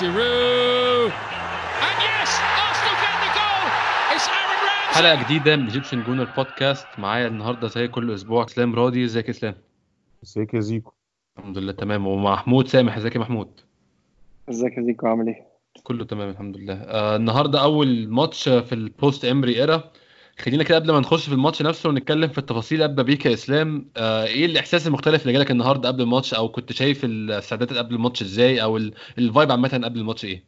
Giroud. And yes, Arsenal get the goal. It's Aaron Ramsey. حلقة جديدة من Egyptian Gooner Podcast معايا النهارده زي كل أسبوع. اسلام راضي. ازيك يا اسلام ازيك يا زيكو؟ الحمد لله تمام. ومحمود سامح. ازيك يا محمود؟ ازيك يا زيكو عامل إيه؟ كله تمام الحمد لله. آه النهارده أول ماتش في ال post Emery era خلينا كده قبل ما نخش في الماتش نفسه ونتكلم في التفاصيل ابدا بيك يا إسلام آه إيه الإحساس المختلف اللي جالك النهارده قبل الماتش؟ أو كنت شايف الاستعدادات قبل الماتش إزاي؟ أو ال- ال vibe عامة قبل الماتش إيه؟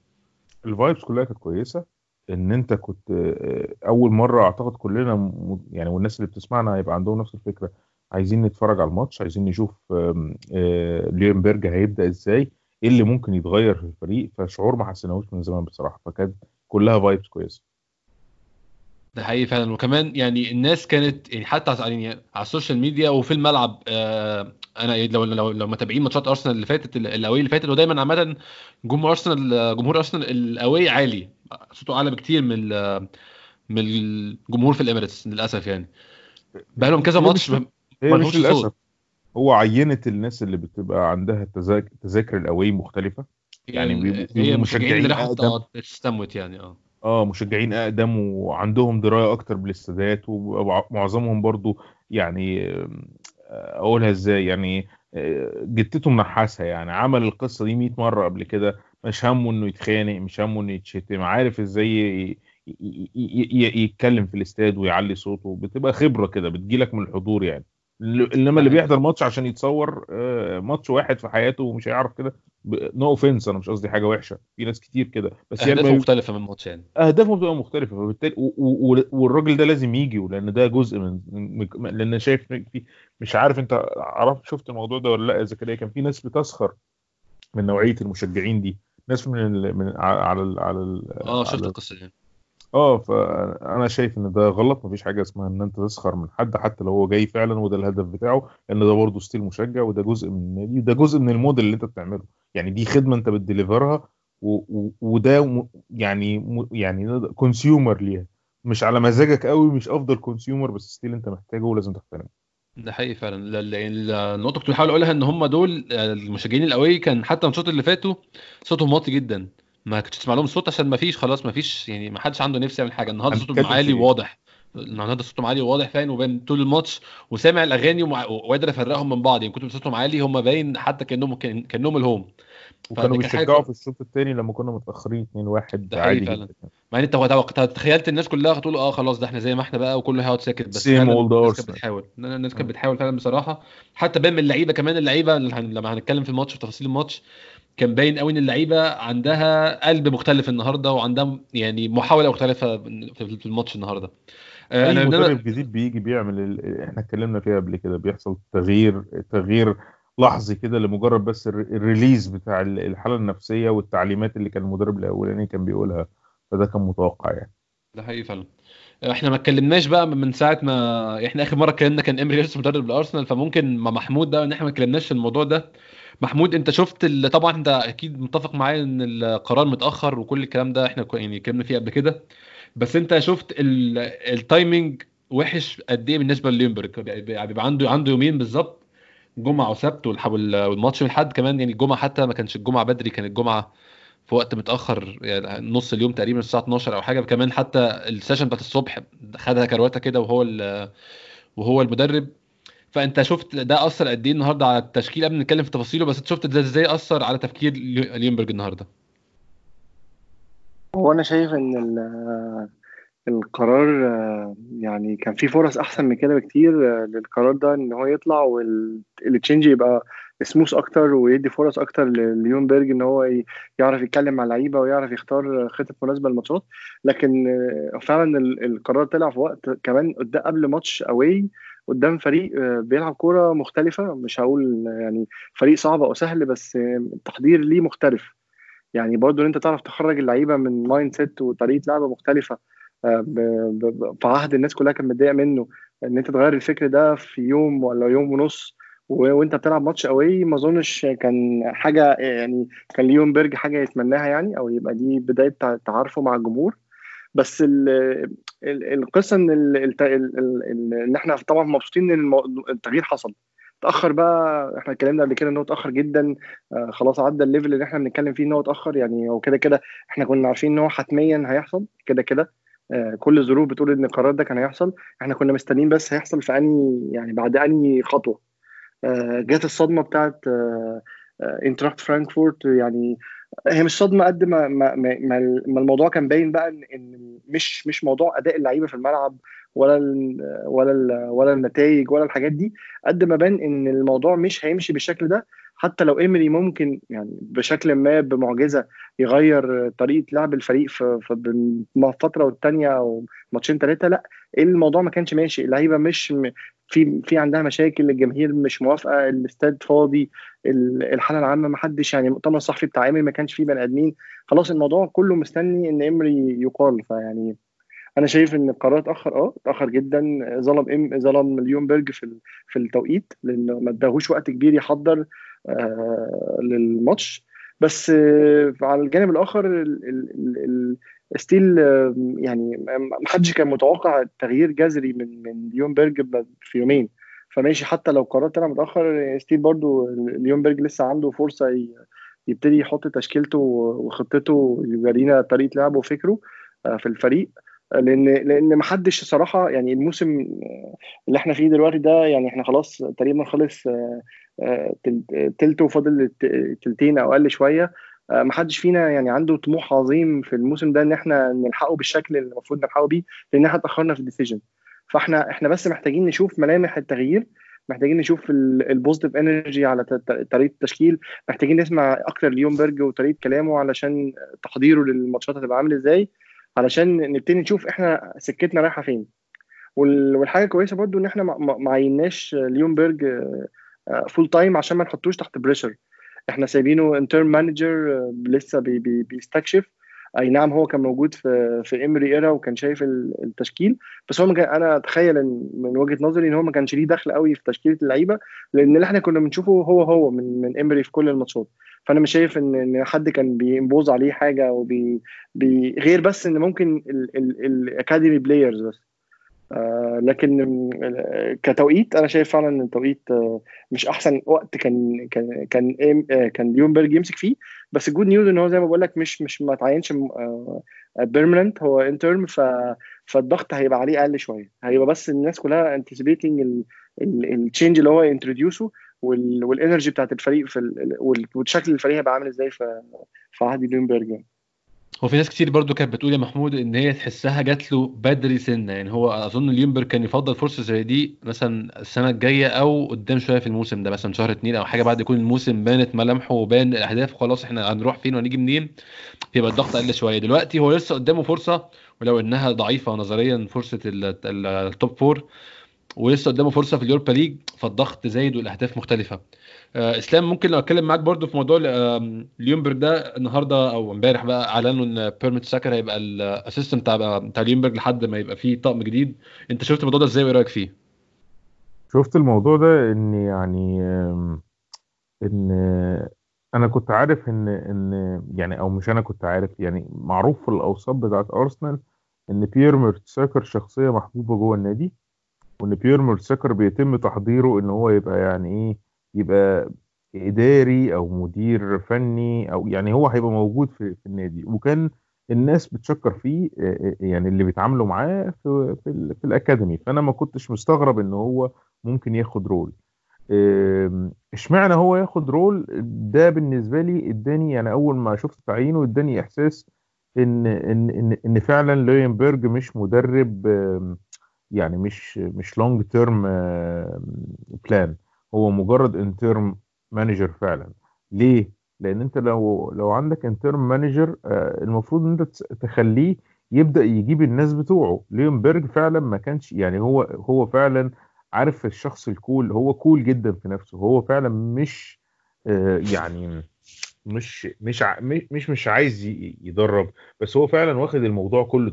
ال vibes كلها كانت كويسة إن أنت كنت آه، أول مرة أعتقد كلنا يعني والناس اللي بتسمعنا هيبقى عندهم نفس الفكرة عايزين نتفرج على الماتش عايزين نشوف آه، ليونبيرج هيبدأ إزاي إيه اللي ممكن يتغير في الفريق؟ فشعور ما حسيناهوش من زمان بصراحة فكانت كلها vibes كويسة. ده حقيقي فعلا. وكمان يعني الناس كانت يعني حتى على يعني على ال social media وفي الملعب آه أنا لو لو لو متابعين ماتشات أرسنال اللي فاتت ال away اللي فاتت ودايما عامة جمهور أرسنال جمهور أرسنال ال away عالي. صوته أعلى بكتير من من الجمهور في الاميريتس للأسف يعني. بقى لهم كذا ماتش مش- هي للأسف. هو عينه الناس اللي بتبقى عندها تذاك- تذاكر ال away مختلفة. يعني هي مشجعين اللي أقدم. استموت يعني آه. آه مشجعين أقدم وعندهم دراية أكتر بالاستادات ومعظمهم برضو يعني آم، أقولها إزاي يعني آه، جتتهم نحست يعني. عمل القصة دي 100 مرة قبل كده مش همه إنه يتخانق مش همه إنه يتشتم عارف إزاي يتكلم في الاستاد ويعلي صوته بتبقى خبرة كده بتجيلك من الحضور يعني. إنما اللي بيحضر ماتش عشان يتصور آه، ماتش واحد في حياته ومش هيعرف كده no offense أنا مش قصدي حاجة وحشة في ناس كتير كده بس يعني أهدافه ما- مختلفة من الماتش يعني اهدافهم بتبقى مختلفة فبالتالي والراجل ده لازم يجي لأن ده جزء من لأن شايف في مش عارف أنت عرفت شفت الموضوع ده ولا لأ يا زكريا كان في ناس بتسخر من نوعية المشجعين دي ناس من ال... من على ال... على ال... آه شفت. القصة دي آه فانا شايف إن ده غلط مفيش حاجة اسمها إن أنت تسخر من حد حتى لو هو جاي فعلا وده الهدف بتاعه لأن ده برضه still مشجع وده جزء من النادي وده جزء من الموديل اللي أنت بتعمله يعني دي خدمة أنت بت deliver ها. وده. يعني. يعني consumer ليها مش على مزاجك قوي مش أفضل consumer بس still أنت محتاجه ولازم تحترمه ده حقيقي فعلا النقطه كنت بحاول أقولها إن هم دول آه، المشجعين ال away كان حتى الماتشات اللي فاتوا صوتهم واطي جدا ما كنتش تسمع لهم صوت عشان ما فيش خلاص ما فيش يعني ما حدش عنده نفس يعمل حاجة النهارده صوتهم عالي إيه؟ وواضح النهارده صوتهم عالي وواضح فاهم وباين طول الماتش وسامع الأغاني ومع- وقادر أفرقهم من بعض يعني كنت صوتهم عالي هم باين حتى كانهم كأن- كأنهم ال home وكانوا حاجة بيشجعوا. في الشوط الثاني لما كنا متأخرين 2-1 ده عادي حقيقي فعلا. مع إن انت تخيلت الناس كلها هتقول آه خلاص ده إحنا زي ما إحنا بقى وكله هيقعد ساكت بس old الناس كانت. بتحاول الناس كانت آه. بتحاول فعلا بصراحة حتى باين من اللعيبة كمان اللعيبة لما هنتكلم في الماتش وتفاصيل الماتش كان باين قوي إن اللعيبة عندها قلب مختلف النهارده وعندها يعني محاولة مختلفة في الماتش النهارده. آه، أنا مدرب جديد بيجي بيعمل ال... إحنا اتكلمنا فيها قبل كده بيحصل تغيير تغيير لحظي كده لمجرد بس الر- الريليز بتاع ال- الحالة النفسية والتعليمات اللي كان المدرب الأولاني كان بيقولها. فده كان متوقع يعني. ده حقيقي فعلا. إحنا ما اتكلمناش بقى من ساعة ما إحنا آخر مرة اتكلمنا كان إمري مدرب الارسنال فممكن مع محمود بقى إن إحنا ما اتكلمناش في الموضوع ده. محمود انت شفت طبعا انت أكيد متفق معايا ان القرار متأخر وكل الكلام ده إحنا يعني اتكلمنا فيه قبل كده. بس انت شفت ال- ال timing وحش قد إيه بالنسبة لليونبرج؟ بيبقى بيبقى عنده عنده يومين بالظبط جمعة وسبت والماتش الحد كمان. يعني الجمعة حتى ما كانش الجمعة بدري كان الجمعة في وقت متأخر يعني نص اليوم تقريبا الساعة 12 أو حاجة. كمان حتى ال session بتاعت الصبح خدها كروته كده وهو وهو المدرب. فأنت شفت ده أثر قد إيه النهارده على التشكيل قبل نتكلم في تفاصيله بس أنت شفت ده إزاي أثر على تفكير لي- ليونبرج النهارده؟ هو أنا شايف إن ال- القرار يعني كان في فرص أحسن من كده بكتير للقرار ده إن هو يطلع وال change يبقى سموث أكتر ويدي فرص أكتر لليونبرج إن هو يعرف يتكلم مع اللعيبه ويعرف يختار خطط مناسبة للماتشات. لكن فعلا ال- القرار طلع في وقت كمان قبل ماتش away قدام فريق آه، بيلعب كورة مختلفة. مش هقول آه، يعني فريق صعب أو سهل بس آه، التحضير ليه مختلف. يعني برضو إن أنت تعرف تخرج اللعيبة من mindset وطريقة لعبه مختلفة آه، في عهد الناس كلها كانت متضايقه منه. إن أنت تغير الفكر ده في يوم ولا يوم ونص وأنت بتلعب ماتش قوي ما أظنش كان حاجة يعني كان ليونبيرج حاجة يتمناها يعني أو يبقى دي بداية تع- تعارفه مع الجمهور. بس القصة إن إن إحنا طبعا مبسوطين إن التغيير حصل. اتاخر بقى إحنا اتكلمنا قبل كده إن هو اتأخر جدا آه خلاص عدى ال level اللي إحنا بنتكلم فيه إن هو اتأخر يعني هو كده كده إحنا كنا عارفين إن هو حتميا هيحصل كده كده آه كل الظروف بتقول إن القرار ده كان هيحصل. إحنا كنا مستنيين بس هيحصل في اني يعني بعد اني خطوة. آه جت الصدمة بتاعت اينتراخت فرانكفورت يعني هي مش صدمة قد ما ما, ما, الموضوع كان باين بقى ان إن مش مش موضوع أداء اللعيبة في الملعب ولا ال ولا ال ولا النتائج ولا الحاجات دي قد ما بان إن الموضوع مش هيمشي بالشكل ده. حتى لو ايمري ممكن يعني بشكل ما بمعجزة يغير طريقة لعب الفريق في في فتره والتانية أو ماتشين ثلاثة لأ الموضوع ما كانش ماشي. اللعيبة مش في في عندها مشاكل الجماهير مش موافقة الاستاد فاضي الحالة العامة ما حدش يعني المؤتمر الصحفي بتاع إيمري ما كانش فيه بني آدمين. خلاص الموضوع كله مستني إن إيمري يقال. فيعني أنا شايف إن القرار اتأخر. آه اتأخر جدا. ظلم آم ظلم ليونبرج في في التوقيت لأنه ما اداهوش وقت كبير يحضر آه للماتش. بس آه على الجانب الآخر still يعني ما حدش كان متوقع تغيير جذري من من ليونبرج في يومين. فماشي. حتى لو قرار طلع متأخر still برضو ليونبرج لسه عنده فرصة يبتدي يحط تشكيلته وخطته يورينا طريقة لعبه وفكره في الفريق. لأن لأن ما حدش صراحة يعني الموسم اللي إحنا فيه دلوقتي ده يعني إحنا خلاص تقريبا خلص تلته وفاضل تلتين أو أقل شوية. ما حدش فينا يعني عنده طموح عظيم في الموسم ده إن إحنا نلحقه بالشكل اللي المفروض نلحقه بيه لأن إحنا اتأخرنا في ال decision. فاحنا إحنا بس محتاجين نشوف ملامح التغيير محتاجين نشوف ال positive energy على طريقة التشكيل محتاجين نسمع أكتر ليونبرج وطريقة كلامه علشان تحضيره للماتشات هتبقى عامل إزاي علشان نبتدي نشوف إحنا سكتنا رايحة فين. والحاجة كويسة برضو إن إحنا ما عيناش ليونبرج full time عشان ما نحطوش تحت pressure إحنا سايبينه interim manager لسه بي بي بيستكشف. أي نعم هو كان موجود في في Emery era وكان شايف التشكيل. بس هو كان أنا أتخيل إن من وجهة نظري إن هو ما كانش ليه دخل قوي في تشكيلة اللعيبة لأن اللي إحنا كنا بنشوفه هو هو من من امري في كل الماتشات. فأنا مش شايف إن إن حد كان بيمبوز عليه حاجة وبي بي غير بس إن ممكن ال academy players بس. لكن كتوقيت أنا شايف فعلا إن التوقيت آه مش أحسن وقت كان كان كان آه كان ليونبرج يمسك فيه. بس ال good news إن هو زي ما بقول لك مش مش ما تعينش permanent هو interim فالضغط هيبقى عليه أقل شوية. هيبقى بس الناس كلها anticipating ال change اللي هو introduce ه وال energy بتاعت الفريق في والشكل الفريق هيبقى عامل إزاي في عهد ليونبرج يعني. هو في ناس كتير برضو كانت بتقول يا محمود إن هي تحسها جات له بدري سنة. يعني هو أظن ليونبرج كان يفضل فرصة زي دي مثلا السنة الجاية أو قدام شوية في الموسم ده مثلا شهر اتنين أو حاجة بعد يكون الموسم بانت ملامحه وبان الأهداف وخلاص إحنا هنروح فين وهنيجي منين؟ يبقى الضغط قل شوية. دلوقتي هو لسه قدامه فرصة ولو إنها ضعيفة نظريا فرصة ال top four ولسه قدامه فرصة في اليوروبا ليج فالضغط زايد والأهداف مختلفة. آه إسلام ممكن لو أتكلم معاك برضو في موضوع ليونبرج ده النهارده أو امبارح بقى إعلنوا إن بير ميرتساكر هيبقى ال assistant بتاع بتاع ليونبرج لحد ما يبقى فيه طقم جديد. أنت شفت الموضوع ده إزاي وإيه رأيك فيه؟ شفت الموضوع ده إن يعني إن أنا كنت عارف ان إن يعني أو مش أنا كنت عارف يعني معروف في الأوساط بتاعت أرسنال إن بيير ميرتساكر شخصية محبوبة جوه النادي. وإن بيير ميرتساكر بيتم تحضيره إن هو يبقى يعني إيه يبقى إداري أو مدير فني أو يعني هو هيبقى موجود في, في النادي. وكان الناس بتشكر فيه يعني اللي بيتعاملوا معاه في في, في ال academy. فأنا ما كنتش مستغرب إن هو ممكن ياخد role. إشمعنى هو ياخد role؟ ده بالنسبة لي إداني يعني أول ما شفت تعيينه إداني إحساس إن إن إن, إن فعلا ليونبرج مش مدرب يعني مش مش long term plan هو مجرد interim manager فعلا. ليه؟ لأن أنت لو لو عندك interim manager المفروض إن أنت تخليه يبدأ يجيب الناس بتوعه. ليونبرج فعلا ما كانش يعني هو هو فعلا عارف الشخص ال cool هو cool جدا في نفسه. هو فعلا مش يعني مش مش مش مش عايز يدرب بس هو فعلا واخد الموضوع كله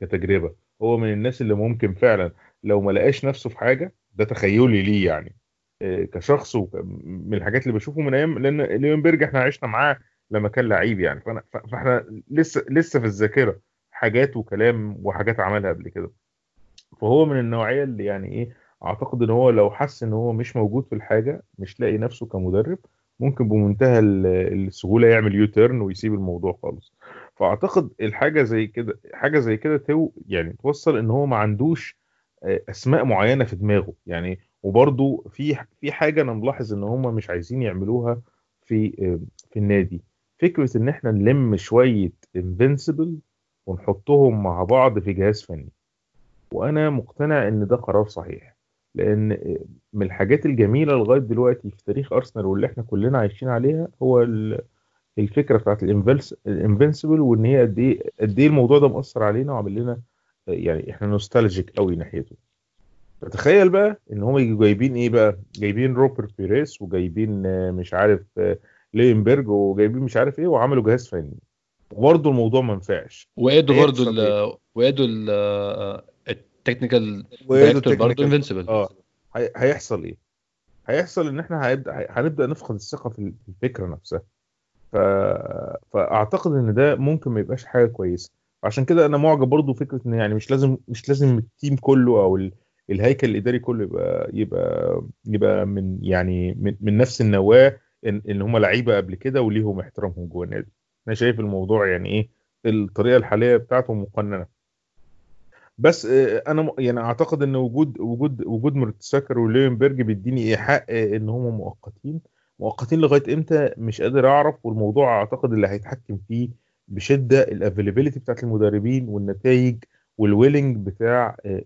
كتجربة. هو من الناس اللي ممكن فعلا لو ما لقاش نفسه في حاجة ده تخيلي ليه يعني. كشخص من الحاجات اللي بشوفه من أيام لأن ليونبرج إحنا عشنا معاه لما كان لعيب يعني. فأنا فإحنا لسه لسه في الذاكرة حاجات وكلام وحاجات عملها قبل كده. فهو من النوعية اللي يعني إيه أعتقد إن هو لو حس إن هو مش موجود في الحاجة مش لاقي نفسه كمدرب ممكن بمنتهى ال- السهولة يعمل U-turn ويسيب الموضوع خالص. فأعتقد الحاجة زي كده حاجة زي كده تو يعني توصل إن هو ما عندوش آه، أسماء معينة في دماغه. يعني وبرضه في في حاجة أنا ملاحظ إن هم مش عايزين يعملوها في آه، في النادي. فكرة إن إحنا نلم شوية invincibles ونحطهم مع بعض في جهاز فني. وأنا مقتنع إن ده قرار صحيح. لأن من الحاجات الجميلة لغاية دلوقتي في تاريخ أرسنال واللي إحنا كلنا عايشين عليها هو ال- الفكرة بتاعت ال invincibles وإن هي قد إيه قد إيه الموضوع ده مأثر علينا وعامل لنا يعني إحنا nostalgic قوي ناحيته. فتخيل بقى إن هم يجوا جايبين إيه بقى؟ جايبين روبرت بيريس وجايبين مش عارف ليونبرج وجايبين مش عارف إيه وعملوا جهاز فني. وبرضه الموضوع ما نفعش. وادوا ال- وادوا ال- التكنيكال ويدو director برضه invincible آه. هي- هيحصل إيه؟ هيحصل إن إحنا هنبدا هنبدأ نفقد الثقة في الفكرة نفسها. ف... فأعتقد إن ده ممكن ما يبقاش حاجة كويسة. عشان كده أنا معجب برضو فكره إن يعني مش لازم مش لازم ال team كله أو ال... الهيكل الإداري كله يبقى يبقى يبقى من يعني من, من نفس النواة ان, إن هم لعيبة قبل كده وليهم احترامهم جوه النادي. أنا شايف الموضوع يعني إيه الطريقة الحالية بتاعته مقننة. بس آه، أنا يعني أعتقد إن وجود وجود وجود مرتساكر وليونبرج بيديني إيحاء آه، إن هم مؤقتين. مؤقتين لغاية إمتى؟ مش قادر أعرف. والموضوع أعتقد اللي هيتحكم فيه بشدة ال availability بتاعت المدربين والنتائج وال willing بتاع آه،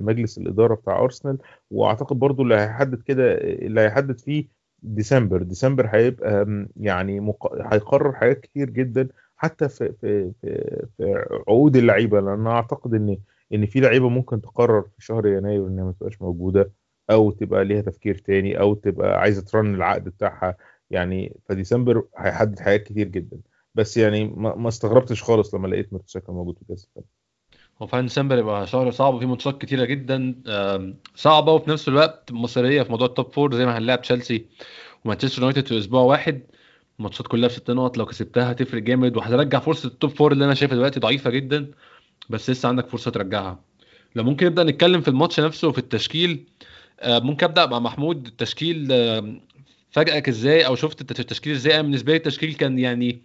مجلس الإدارة بتاع أرسنال. وأعتقد برضو اللي هيحدد كده اللي هيحدد فيه ديسمبر. ديسمبر هيبقى يعني. هيقرر حاجات كتير جدا حتى في في في, في عقود اللعيبة لأن أعتقد إن إن في لعيبة ممكن تقرر في شهر يناير إنها ما تبقاش موجودة أو تبقى ليها تفكير تاني أو تبقى عايزة ترن العقد بتاعها. يعني فديسمبر هيحدد حاجات كتير جدا. بس يعني ما, استغربتش خالص لما لقيت مرتساكر موجود في كأس. هو فعلا ديسمبر يبقى شهر صعب وفيه ماتشات كتيرة جدا صعبة وفي نفس الوقت مصيرية في موضوع ال top four زي ما هنلاعب تشيلسي ومانشستر يونايتد في أسبوع واحد. الماتشات كلها بست نقط لو كسبتها هتفرق جامد وهترجع فرصة ال top four اللي أنا شايفها دلوقتي ضعيفة جدا بس لسه عندك فرصة ترجعها. لو ممكن نبدأ نتكلم في الماتش نفسه وفي التشكيل آه، ممكن أبدأ مع محمود. التشكيل آم، فاجئك إزاي؟ أو شفت الت- التشكيل إزاي؟ أنا بالنسبة لي التشكيل كان يعني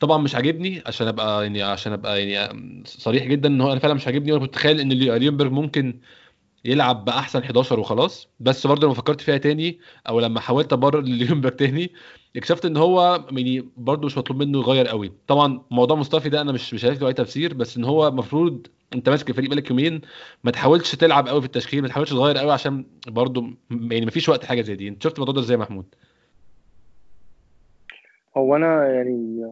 طبعا مش عاجبني عشان أبقى يعني عشان أبقى يعني صريح جدا إن هو أنا فعلا مش عاجبني وأنا كنت إن ليونبرج ممكن يلعب بأحسن 11 وخلاص. بس برضه لما فكرت فيها تاني أو لما حاولت أبرر لليونبرج تاني اكتشفت إن هو يعني برضه مش مطلوب منه يغير قوي. طبعا موضوع مصطفي ده أنا مش مش شايف له أي تفسير بس إن هو المفروض أنت ماسك الفريق بقالك يومين ما تحاولش تلعب قوي في التشكيل ما تحاولش تغير قوي عشان برضه م- يعني ما فيش وقت حاجة زي دي. أنت شفت الموضوع ده إزاي يا محمود؟ هو أنا يعني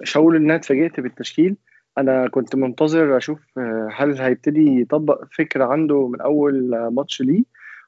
مش هقول إن أنا اتفاجئت بالتشكيل أنا كنت منتظر أشوف آه، هل هيبتدي يطبق فكرة عنده من أول ماتش ليه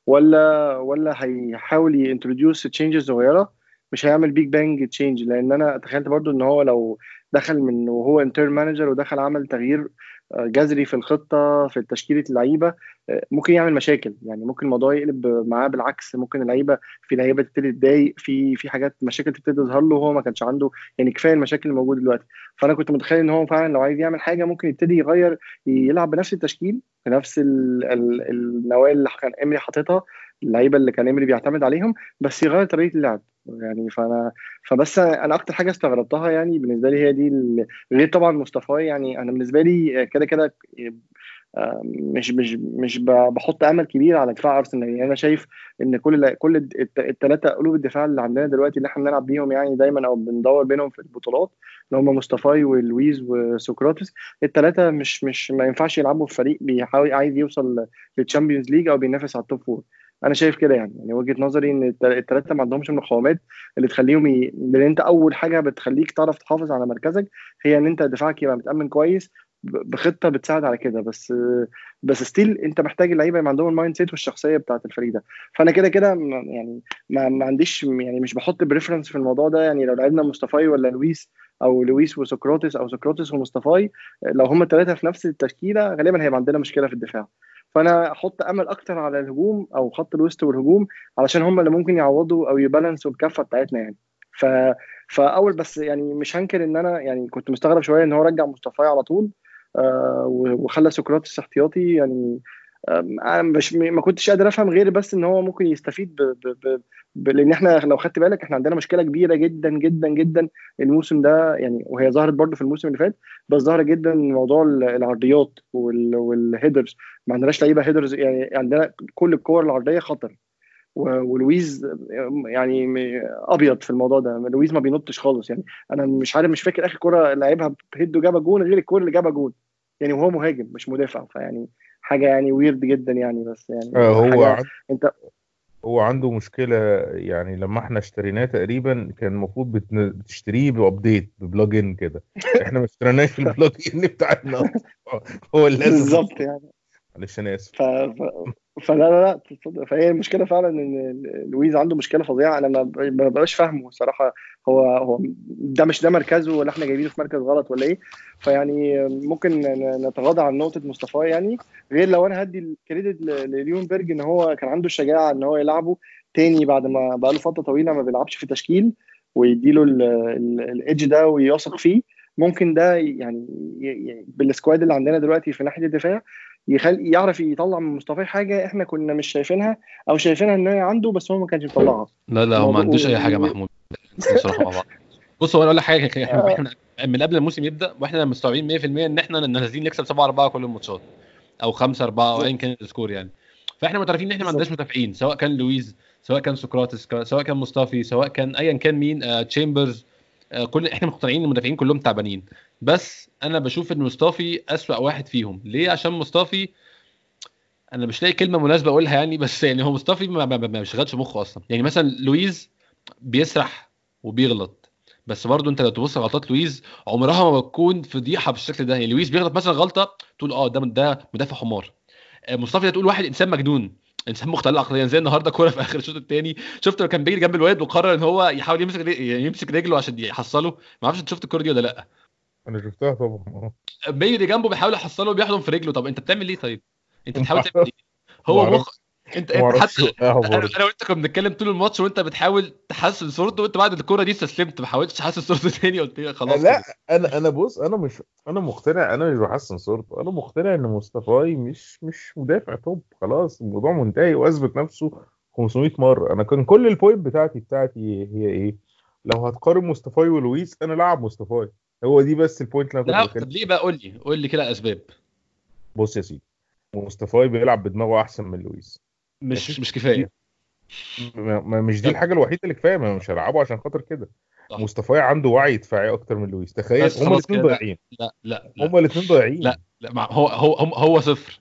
ولا ولا هيحاول ي introduce changes صغيرة. مش هيعمل big bang change لأن أنا تخيلت برضو إن هو لو دخل من وهو interim manager ودخل عمل تغيير آه، جذري في الخطة في تشكيلة اللعيبة آه، ممكن يعمل مشاكل. يعني ممكن الموضوع يقلب معاه بالعكس. ممكن اللعيبة في لعيبة تبتدي تضايق في في حاجات مشاكل تبتدي تظهر له وهو ما كانش عنده يعني كفاية المشاكل اللي موجودة دلوقتي. فأنا كنت متخيل إن هو فعلا لو عايز يعمل حاجة ممكن يبتدي يغير يلعب بنفس التشكيل بنفس ال- ال- النوايا اللي كان امري حاططها. اللعيبة اللي كان امري بيعتمد عليهم بس يغير طريقة اللعب. يعني فأنا فبس أنا أكتر حاجة استغربتها يعني بالنسبة لي هي دي غير طبعا مصطفى يعني أنا بالنسبة لي كده كده آه، مش مش مش بحط أمل كبير على دفاع أرسنال. يعني أنا شايف إن كل كل الثلاثه قلوب الدفاع اللي عندنا دلوقتي اللي إحنا بنلعب بيهم يعني دايما أو بندور بينهم في البطولات اللي هم مصطفى ولويز وسقراطس الثلاثه مش مش ما ينفعش يلعبوا في فريق بيحاول عايز يوصل لل Champions League أو بينافس على ال top four أنا شايف كده يعني. يعني وجهة نظري إن الثلاثه ما عندهمش المقومات اللي تخليهم ي... لأن أنت أول حاجة بتخليك تعرف تحافظ على مركزك هي إن أنت دفاعك يبقى متأمن كويس بخطة بتساعد على كده. بس بس still أنت محتاج اللعيبة يبقى عندهم ال mindset والشخصية بتاعت الفريق ده. فأنا كده كده يعني ما, ما عنديش يعني مش بحط preference في الموضوع ده. يعني لو لعبنا مصطفى ولا لويس أو لويس وسقراطس أو سقراطس ومصطفى لو هم الثلاثه في نفس التشكيلة غالبا هيبقى عندنا مشكلة في الدفاع. فأنا أحط أمل أكتر على الهجوم أو خط الوسط والهجوم علشان هم اللي ممكن يعوضوا أو ي balance وا الكفة بتاعتنا يعني. ف فأول بس يعني مش هنكر إن أنا يعني كنت مستغرب شوية إن هو رجع مصطفى على طول آه، وخلى سقراطس احتياطي يعني أنا مش ما كنتش قادر أفهم غير بس إن هو ممكن يستفيد ب... ب... ب... ب... لأن إحنا لو خدت بالك إحنا عندنا مشكلة كبيرة جدا جدا جدا الموسم ده يعني وهي ظهرت برضو في الموسم اللي فات بس ظهر جدا موضوع ال- العرضيات وال... وال headers. ما عندناش لعيبة headers يعني عندنا كل الكور العرضية خطر. ولويز يعني أبيض في الموضوع ده. لويز ما بينطش خالص. يعني أنا مش عارف مش فاكر آخر كره لعبها بهيد وجابها جون غير الكوره اللي جابها جون. يعني وهو مهاجم مش مدافع. فيعني حاجة يعني ويرد جدا يعني بس يعني آه، هو أنت هو عنده مشكلة يعني لما إحنا اشتريناه تقريبا كان المفروض بتن- بتشتريه بابديت ببلجن كده إحنا ما اشتريناش البلجن بتاعنا. هو اللي بالظبط يعني معلش أنا آسف. ف... فلا لا لا. فهي المشكلة فعلا إن لويز عنده مشكلة فظيعة. أنا ما ما بقاش فاهمه الصراحه هو هو ده مش ده مركزه ولا إحنا جايبينه في مركز غلط ولا إيه. فيعني ممكن نتغاضى عن نقطة مصطفى يعني. غير لو أنا هدي ال credit لليونبرج إن هو كان عنده الشجاعة إن هو يلعبه تاني بعد ما بقاله فترة طويلة ما بيلعبش في تشكيل ويديله ال edge ده ويثق فيه ممكن ده يعني بال squad اللي عندنا دلوقتي في ناحية الدفاع يخلي يعرف يطلع من مصطفى حاجة إحنا كنا مش شايفينها أو شايفينها إن هي عنده بس هو ما كانش مطلعها. لا لا هو ما عندوش أي حاجة محمود بصراحة مع بعض. بص هو أنا أقول لك حاجة إحنا إحنا من قبل الموسم يبدأ وإحنا مستوعبين 100% إن إحنا نازلين نكسب 7 4 كل الماتشات أو 5 4 أو ايا كان ال score يعني. فإحنا معترفين إن إحنا ما عندناش مدافعين سواء كان لويز سواء كان سقراطس سواء كان مصطفي سواء كان ايا كان مين آه تشامبرز آه كل إحنا مقتنعين المدافعين كلهم تعبانين. بس أنا بشوف إن مصطفي أسوأ واحد فيهم. ليه؟ عشان مصطفي أنا مش لاقي كلمة مناسبة أقولها يعني بس يعني هو مصطفي ما, ما, ما بيشغلش مخه أصلا. يعني مثلا لويز بيسرح وبيغلط. بس برضه أنت لو تبص غلطات لويز عمرها ما بتكون فضيحة بالشكل ده. يعني لويز بيغلط مثلا غلطة تقول آه ده ده مدافع حمار. آه، مصطفي ده تقول واحد إنسان مجنون. انسان مختل عقليا زي النهارده كوره في آخر الشوط الثاني شفت لو كان بيجري جنب الواد وقرر إن هو يحاول يمسك يعني يمسك رجله عشان يحصله. ما أعرفش انت شفت الكوره دي ولا لأ. أنا شفتها طبعا. بيجري جنبه بيحاول يحصله وبيحضن في رجله. طب انت بتعمل إيه طيب؟ انت بتحاول تعمل إيه هو. مخ انت انت حتى وقعها أنا وانت كنا بنتكلم طول الماتش وانت بتحاول تحسن صورته وانت بعد الكورة دي استسلمت ما حاولتش تحسن صورته تاني قلت لي خلاص لا. أنا أنا بص أنا مش أنا مقتنع أنا مش بحسن صورته أنا مقتنع ان مصطفى مش مش مدافع top خلاص الموضوع منتهي واثبت نفسه 500 مرة. أنا كان كل ال point بتاعتي بتاعتي هي إيه؟ لو هتقارن مصطفى ولويس أنا لاعب مصطفى هو دي بس ال point اللي أنا كنت طب ليه بقى؟ قول لي قول لي كده أسباب. بص يا سيدي مصطفى بيلعب بدماغه أحسن من لويس. مش مش كفاية. ما ما- مش دي الحاجة الوحيدة اللي كفاية ما مش هلعبه عشان خاطر كده. مصطفى عنده وعي دفاعي أكتر من لويس. تخيل هما الاثنين. ضايعين. لا لا لا. هما الاثنين ضايعين. لا لا مع- هو هو هو, هو صفر.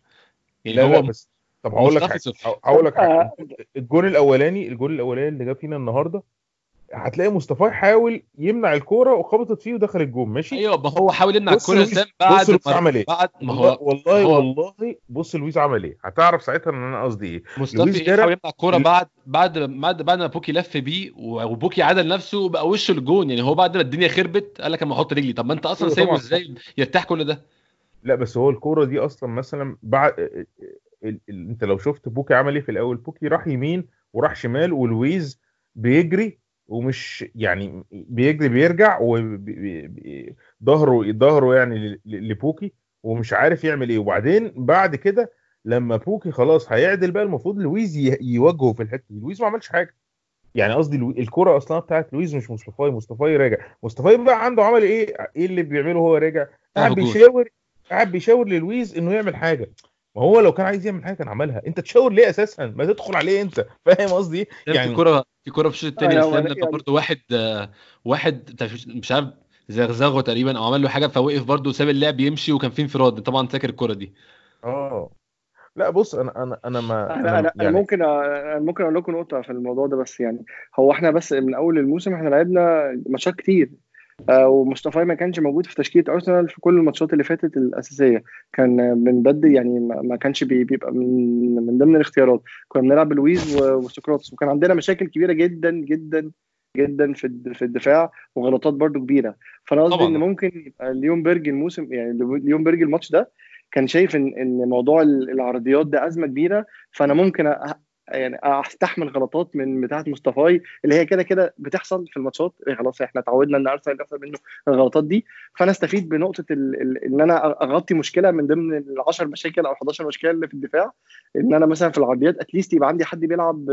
يعني لا هو لا بس طب هقول لك حاجة. هقول لك حاجة. الجون الأولاني الجون الأولاني اللي جاب فينا النهارده هتلاقي مصطفى حاول يمنع الكورة وخبطت فيه ودخل الجون ماشي؟ أيوه ما هو حاول يمنع بص الكورة بص بعد لويس ما عمل إيه؟ بعد ما والله هو والله هو- والله بص لويس عمل إيه؟ هتعرف ساعتها إن أنا قصدي إيه؟ مصطفى جرب- حاول يمنع الكورة بعد بعد بعد بعد ما بوكي لف بيه وبوكي عدل نفسه وبقى وشه الجون يعني هو بعد ما الدنيا خربت قال لك أما أحط رجلي. طب ما أنت أصلا أيوة سايبه. إزاي يرتاح كل ده؟ لا بس هو الكورة دي أصلا مثلا بعد ال... ال... أنت لو شفت بوكي عمل إيه في الأول؟ بوكي راح يمين وراح شمال ولويز بيجري ومش يعني بيجري بيرجع وظهره ظهره يعني لبوكي ومش عارف يعمل إيه. وبعدين بعد كده لما بوكي خلاص هيعدل بقى المفروض لويز ي- يواجهه في الحتة دي. لويز ما عملش حاجة. يعني قصدي الكرة أصلا بتاعت لويز مش مصطفى مصطفى راجع. مصطفى بقى عنده عمل إيه؟ إيه اللي بيعمله هو راجع؟ قاعد. بيشاور قاعد بيشاور للويز إنه يعمل حاجة. ما هو لو كان عايز يعمل حاجة كان عملها. انت تشاور ليه أساسا؟ ما تدخل عليه انت. فاهم قصدي؟ يعني يعني في كوره في كوره في الشوط الثاني أنا- اسلام أنا- لما يعني- برضه واحد آه، واحد مش عارف زغزغه تقريبا أو عمل له حاجة فوقف برضه ساب اللعب يمشي وكان في انفراد. طبعا فاكر الكوره دي. آه. لا بص أنا أنا أنا ما أنا أنا أنا يعني ممكن أنا ممكن أقول لكم نقطة في الموضوع ده بس يعني هو إحنا بس من أول الموسم إحنا لعبنا ماتشات كتير. آه، ومصطفى ما كانش موجود في تشكيلة أرسنال في كل الماتشات اللي فاتت الأساسية. كان من بدري يعني ما كانش بي- بيبقى من من ضمن الاختيارات. كنا بنلعب بلويز وسقراطيس وكان عندنا مشاكل كبيرة جدا جدا جدا في في الدفاع وغلطات برضو كبيرة. فأنا قصدي. إن ممكن يبقى ليونبرج الموسم يعني ليونبرج الماتش ده كان شايف ان إن موضوع ال- العرضيات ده أزمة كبيرة. فأنا ممكن يعني أستحمل غلطات من بتاعة مصطفي اللي هي كده كده بتحصل في الماتشات إيه خلاص إحنا اتعودنا إن أرسنال يحصل منه الغلطات دي فأنا أستفيد بنقطة. إن أنا أغطي مشكلة من ضمن ال 10 مشاكل أو 11 مشكله اللي في الدفاع إن أنا مثلا في العرضيات at least يبقى عندي حد بيلعب.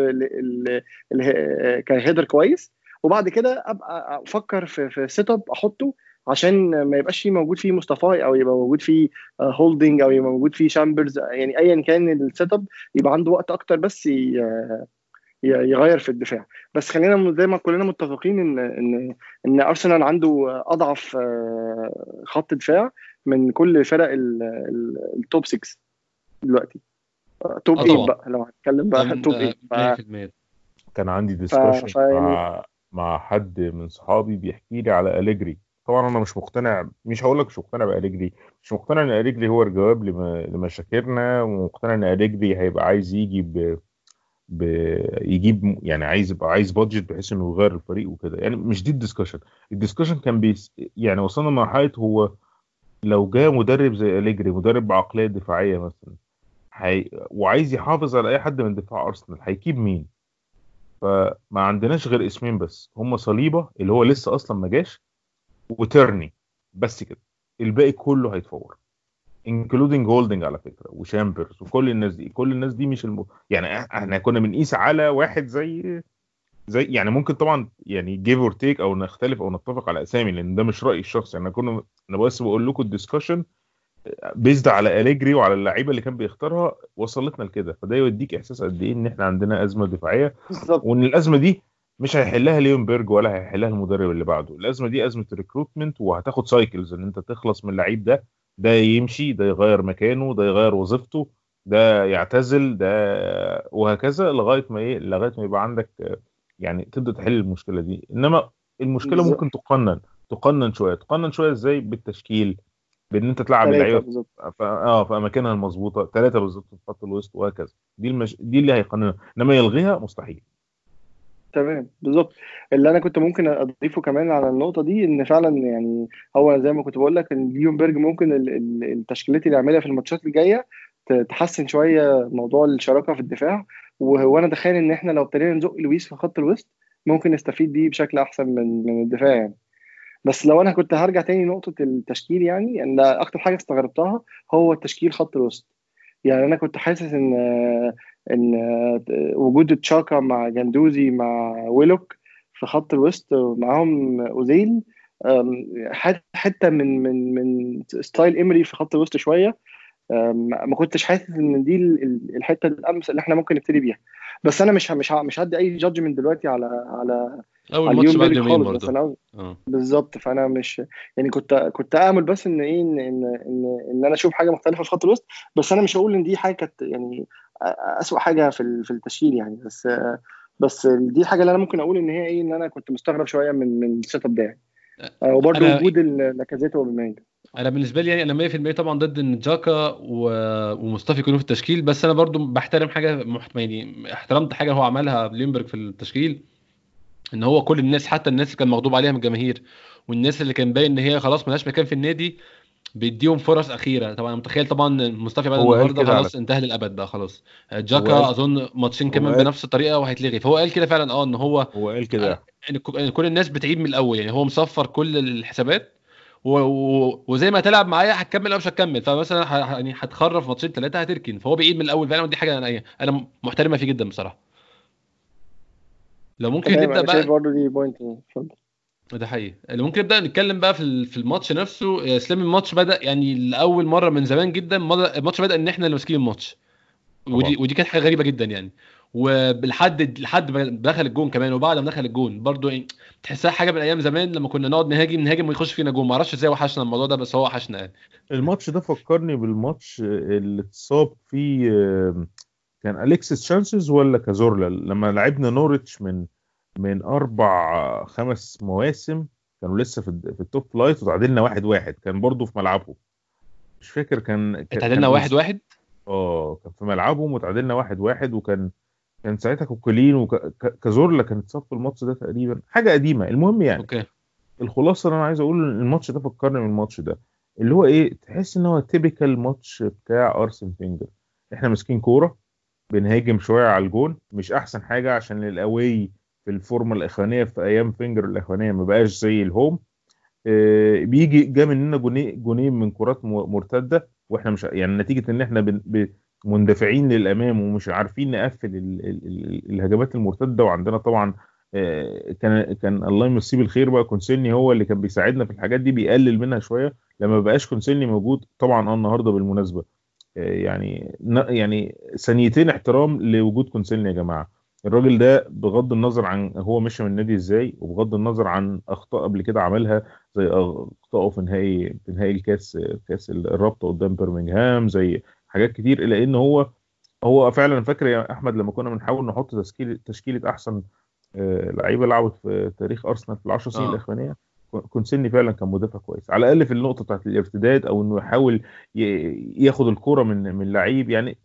ك header كويس وبعد كده أبقى أفكر في setup أحطه عشان ما يبقاش فيه موجود فيه مصطفى أو يبقى موجود فيه هولدنج أو يبقى موجود فيه شامبرز يعني ايا كان ال setup يبقى عنده وقت أكتر بس يغير في الدفاع. بس خلينا زي ما كلنا متفقين إن إن إن ارسنال عنده أضعف خط دفاع من كل فرق ال top 6 دلوقتي. top 8 بقى لو هنتكلم بقى توب 8 كان عندي discussion مع مع حد من صحابي بيحكي لي على أليجري طبعا أنا مش مقتنع مش هقول لك مش مقتنع بأليجري مش مقتنع إن أليجري هو الجواب. لمشاكلنا ومقتنع إن أليجري هيبقى عايز يجي ب... ب... يجيب يعني عايز يبقى عايز budget بحيث إنه يغير الفريق وكده يعني مش دي ال discussion ال discussion كان بيس... يعني وصلنا لمرحلة هو لو جاء مدرب زي أليجري مدرب بعقلية دفاعية مثلا هي... وعايز يحافظ على أي حد من دفاع أرسنال هيجيب مين فما عندناش غير اسمين بس هم صليبة اللي هو لسه أصلا ما جاش وتيرني. بس كده. الباقي كله هيتفور. including هولدنج على فكرة وشامبرز وكل الناس دي. كل الناس دي مش الم... يعني إحنا كنا بنقيس على واحد زي زي يعني ممكن طبعا يعني give or take أو نختلف أو نتفق على أسامي لأن ده مش رأيي الشخصي. انا كنا أنا بس بقول لكم ال discussion based على اليجري وعلى اللعيبة اللي كان بيختارها وصلتنا لكده. فده يوديك إحساس قد إيه إن إحنا عندنا أزمة دفاعية. بالظبط. وإن الأزمة دي مش هيحلها ليونبرج ولا هيحلها المدرب اللي بعده. الازمه دي أزمة recruitment وهتاخد cycles إن أنت تخلص من اللعيب ده ده يمشي ده يغير مكانه ده يغير وظيفته ده يعتزل ده وهكذا لغاية ما إيه لغاية ما يبقى عندك يعني تبدأ تحل المشكلة دي. إنما المشكلة. ممكن تقنن تقنن شوية. تقنن شوية إزاي؟ بالتشكيل بإن أنت تلعب اللعيبة آه في أماكنها المظبوطة ثلاثة بالظبط في خط الوسط وهكذا. دي المش... دي اللي هيقننها. إنما يلغيها مستحيل. تمام بالظبط. اللي أنا كنت ممكن أضيفه كمان على النقطة دي إن فعلا يعني هو زي ما كنت بقول لك إن ليونبرج ممكن ال- ال- التشكيلات اللي يعملها في الماتشات الجاية تحسن شوية موضوع الشراكة في الدفاع. وأنا أتخيل إن إحنا لو ابتدينا نزق لويس في خط الوسط ممكن نستفيد بيه بشكل أحسن من من الدفاع يعني. بس لو أنا كنت هرجع تاني نقطه التشكيل يعني إن أكتر حاجة استغربتها هو التشكيل خط الوسط. يعني أنا كنت حاسس إن إن وجود تشاكا مع جندوزي مع ويلوك في خط الوسط معاهم أوزيل حتة من من من style ايمري في خط الوسط شوية. ما كنتش حاسس إن دي ال- ال- الحتة الأمس اللي إحنا ممكن نبتدي بيها. بس أنا مش مش مش هدي أي judgement دلوقتي على على أول ماتش بعد يومين برضه؟ آه. بالظبط. فأنا مش يعني كنت كنت امل بس إن إيه إن إن إن, إن أنا أشوف حاجة مختلفة في خط الوسط. بس أنا مش هقول إن دي حاجة كانت يعني اسوء حاجة في في التشكيل يعني. بس بس دي الحاجة اللي أنا ممكن أقول إن هي إيه إن أنا كنت مستغرب شوية من من ال setup ده يعني. آه، وبرضه أنا- وجود لاكازيت وأوباميانج أنا بالنسبة لي يعني أنا 100% طبعا ضد إن جاكا و... ومصطفى يكونوا في التشكيل بس أنا برضو بحترم حاجة محت... يعني احترمت حاجة هو عملها ليونبرج في التشكيل إن هو كل الناس حتى الناس اللي كان مغضوب عليها من الجماهير والناس اللي كان باين إن هي خلاص ملهاش مكان في النادي بيديهم فرص أخيرة. طبعا متخيل طبعا مصطفى بعد النهارده خلاص انتهى للأبد بقى خلاص. جاكا أظن ماتشين كمان بنفس الطريقة وهيتلغي. فهو قال كده فعلا آه إن هو هو قال كده. ان ك- إن كل الناس بتعيد من الأول. يعني هو مصفر كل الحسابات و... و... وزي ما هتلعب معايا هتكمل أو مش هتكمل. فمثلا ه... يعني هتخرف ماتشين ثلاثة هتركن. فهو بيعيد من الأول فعلا ودي حاجة أنا أنا محترمة فيه جدا بصراحة. لو ممكن نبدأ شايف بقى برضه دي point اتفضل. ده حقيقي. اللي ممكن نبدأ نتكلم بقى في في الماتش نفسه يا اسلام الماتش بدأ يعني لأول مرة من زمان جدا الماتش بدأ إن إحنا اللي ماسكين الماتش. ودي. ودي كانت حاجة غريبة جدا يعني. ولحد لحد ما دخل الجون كمان وبعد ما دخل الجون برضو تحسها حاجة من أيام زمان لما كنا نقعد نهاجم نهاجم ويخش فينا جون. ما أعرفش إزاي وحشنا الموضوع ده بس هو وحشنا يعني. الماتش ده فكرني بالماتش اللي اتصاب فيه كان أليكسيس سانشيز ولا كازورلا؟ لما لعبنا نورتش من من أربع خمس مواسم كانوا لسه في في ال top flight وتعادلنا واحد واحد. كان برضه في ملعبه مش فاكر كان اتعادلنا واحد واحد؟ آه كان في ملعبهم وتعادلنا واحد واحد وكان كان ساعتها كوكلين وكازورلا كان اتصاب في الماتش ده تقريبا. حاجة قديمة. المهم يعني okay. الخلاصة اللي أنا عايز أقول إن الماتش ده فكرني بالماتش ده. اللي هو إيه تحس إن هو typical ماتش بتاع أرسن فينجر. إحنا ماسكين كورة بنهاجم شوية على الجون. مش أحسن حاجة عشان ال away في الفورمة الاخرانيه في أيام فينجر الاخرانيه ما بقاش زي ال home. آه، بيجي جا مننا جونين من كرات مرتدة وإحنا مش يعني نتيجة إن إحنا بن- مندفعين للأمام ومش عارفين نقفل ال- ال- ال- الهجمات المرتدة. وعندنا طبعا آه، كان كان الله يمسيه بالخير بقى كوسيلني هو اللي كان بيساعدنا في الحاجات دي بيقلل منها شوية. لما ما بقاش كوسيلني موجود طبعا آه النهارده بالمناسبة. آه، يعني يعني ثانيتين احترام لوجود كوسيلني يا جماعة. الراجل ده بغض النظر عن هو مشى من النادي إزاي وبغض النظر عن أخطاء قبل كده عملها زي اخطائه في نهائي في نهائي الكاس كاس الرابطة قدام برمنغهام زي حاجات كتير إلا إن هو هو فعلا فاكر يا أحمد لما كنا بنحاول نحط تشكيله تشكيلة أحسن آه، لعيبة لعبت في تاريخ أرسنال في العشر سنين آه. الاخرانيه كونسيلني فعلا كان مدافع كويس على الأقل في النقطة بتاعت الارتداد أو إنه يحاول ياخد الكوره من من لعيب يعني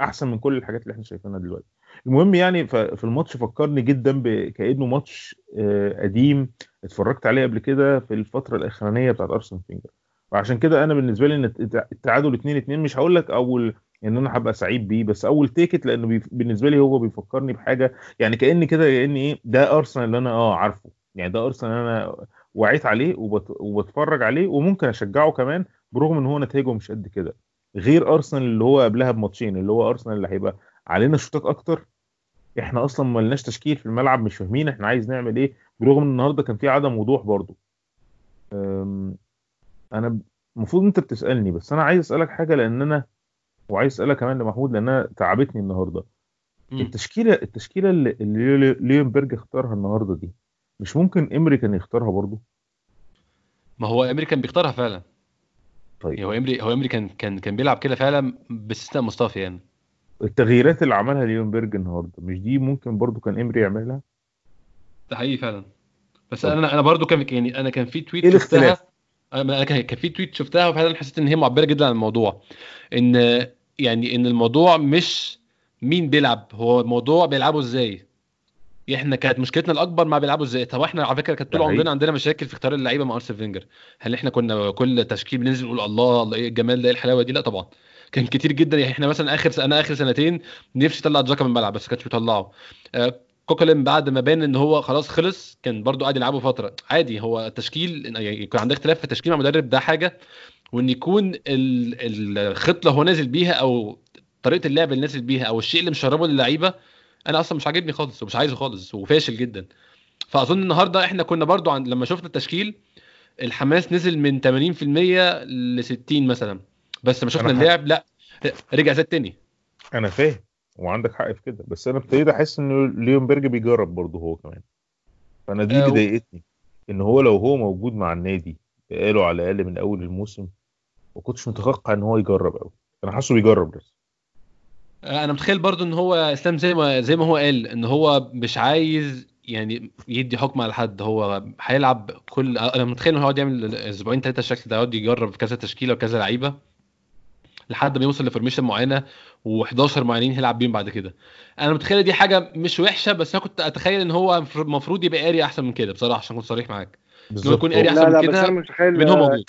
أحسن من كل الحاجات اللي إحنا شايفينها دلوقتي المهم يعني في الماتش فكرني جدا كأنه ماتش آه، قديم اتفرجت عليه قبل كده في الفترة الأخرانية بتاعت أرسنال فينجر. وعشان كده أنا بالنسبة لي إن الت- التعادل 2 2 مش هقول لك أول إن أنا هبقى سعيد بيه بس أول take لأنه بالنسبة لي هو بيفكرني بحاجة يعني كأني كده كأني إيه ده أرسنال اللي أنا آه عارفه. يعني ده أرسنال أنا وعيت عليه وبت... وبتفرج عليه وممكن أشجعه كمان برغم إن هو نتائجه مش قد كده. غير أرسنال اللي هو قبلها بماتشين اللي هو أرسنال اللي هيبقى علينا شوطات أكتر. إحنا أصلا ما لناش تشكيل في الملعب مش فاهمين إحنا عايز نعمل إيه. برغم إن النهارده كان في عدم وضوح برضو أنا المفروض أنت بتسألني بس أنا عايز أسألك حاجة لأن أنا وعايز أسألك كمان لمحمود لانها تعبتني النهارده. التشكيلة التشكيلة اللي, اللي ليونبرج اختارها النهارده دي مش ممكن إمري كان يختارها برضو ما هو إمري كان بيختارها فعلا. طيب. هو إمري هو إمري كان كان كان بيلعب كده فعلا باستثناء مصطفى يعني. التغييرات اللي عملها ليونبرج النهارده مش دي ممكن برضو كان إمري يعملها؟ ده حقيقي فعلا. بس طب. أنا أنا برضو كان يعني أنا كان في tweet إيه شفتها الاختلاف؟ أنا كان في tweet شفتها وفعلا حسيت إن هي معبرة جدا عن الموضوع. إن يعني إن الموضوع مش مين بيلعب هو الموضوع بيلعبوا إزاي؟ إحنا كانت مشكلتنا الأكبر مع بيلعبوا إزاي؟ طب إحنا على فكرة كانت طول. عمرنا عندنا مشاكل في اختيار اللعيبة مع ارسنال فينجر هل إحنا كنا كل تشكيل بننزل نقول الله الله إيه الجمال ده إيه الحلاوة دي؟ لا طبعا. كان كتير جدا. يعني إحنا مثلا آخر أنا آخر سنتين نفسي أطلع جاكا من الملعب بس ما كانش بيطلعه. آه، كوكلين بعد ما بان إن هو خلاص خلص كان برضو قاعد يلعبه فترة. عادي هو التشكيل يعني يكون عندك اختلاف في التشكيل مع مدرب ده حاجة. وإن يكون ال- الخطه هو نازل بيها أو طريقة اللعب اللي نازل بيها أو الشيء اللي مشربه للعيبة أنا أصلا مش عاجبني خالص ومش عايزه خالص وفاشل جدا. فأظن النهارده إحنا كنا برضو عن لما شفنا التشكيل الحماس نزل من 80% ل 60 مثلا. بس لما شفنا اللعب لا رجع زاد تاني. أنا فاهم وعندك حق في كده. بس أنا ابتديت أحس ان ليونبرج بيجرب برضه هو كمان. فأنا دي اللي ضايقتني إن هو لو هو موجود مع النادي بقاله على الأقل من أول الموسم ما كنتش متوقع إن هو يجرب قوي أنا حاسه بيجرب بس. أنا متخيل برضو إن هو إسلام زي ما زي ما هو قال إن هو مش عايز يعني يدي حكم على حد. هو هيلعب كل أنا متخيل إن هو يقعد يعمل أسبوعين ثلاثة الشكل ده يقعد يجرب كذا تشكيلة وكذا لعيبة. لحد ما يوصل ل formation معينة و11 معينين هيلعب بيهم بعد كده. أنا متخيل دي حاجة مش وحشة بس أنا كنت أتخيل إن هو المفروض يبقى قاري أحسن من كده بصراحة عشان أكون صريح معاك. إن هو بالظبط. يكون قاري هو- أحسن لا من كده من هو موجود.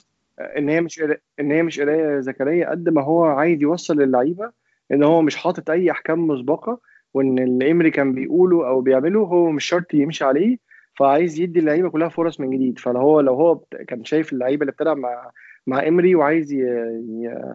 إن هي مش إن هي مش قرايه زكريا قد ما هو عايز يوصل للعيبة إن هو مش حاطط أي أحكام مسبقة وإن اللي امري كان بيقوله أو بيعمله هو مش شرط يمشي عليه فعايز يدي اللعيبة كلها فرص من جديد. فلو هو لو هو كان شايف اللعيبة اللي بتلعب مع مع امري وعايز ي... ي...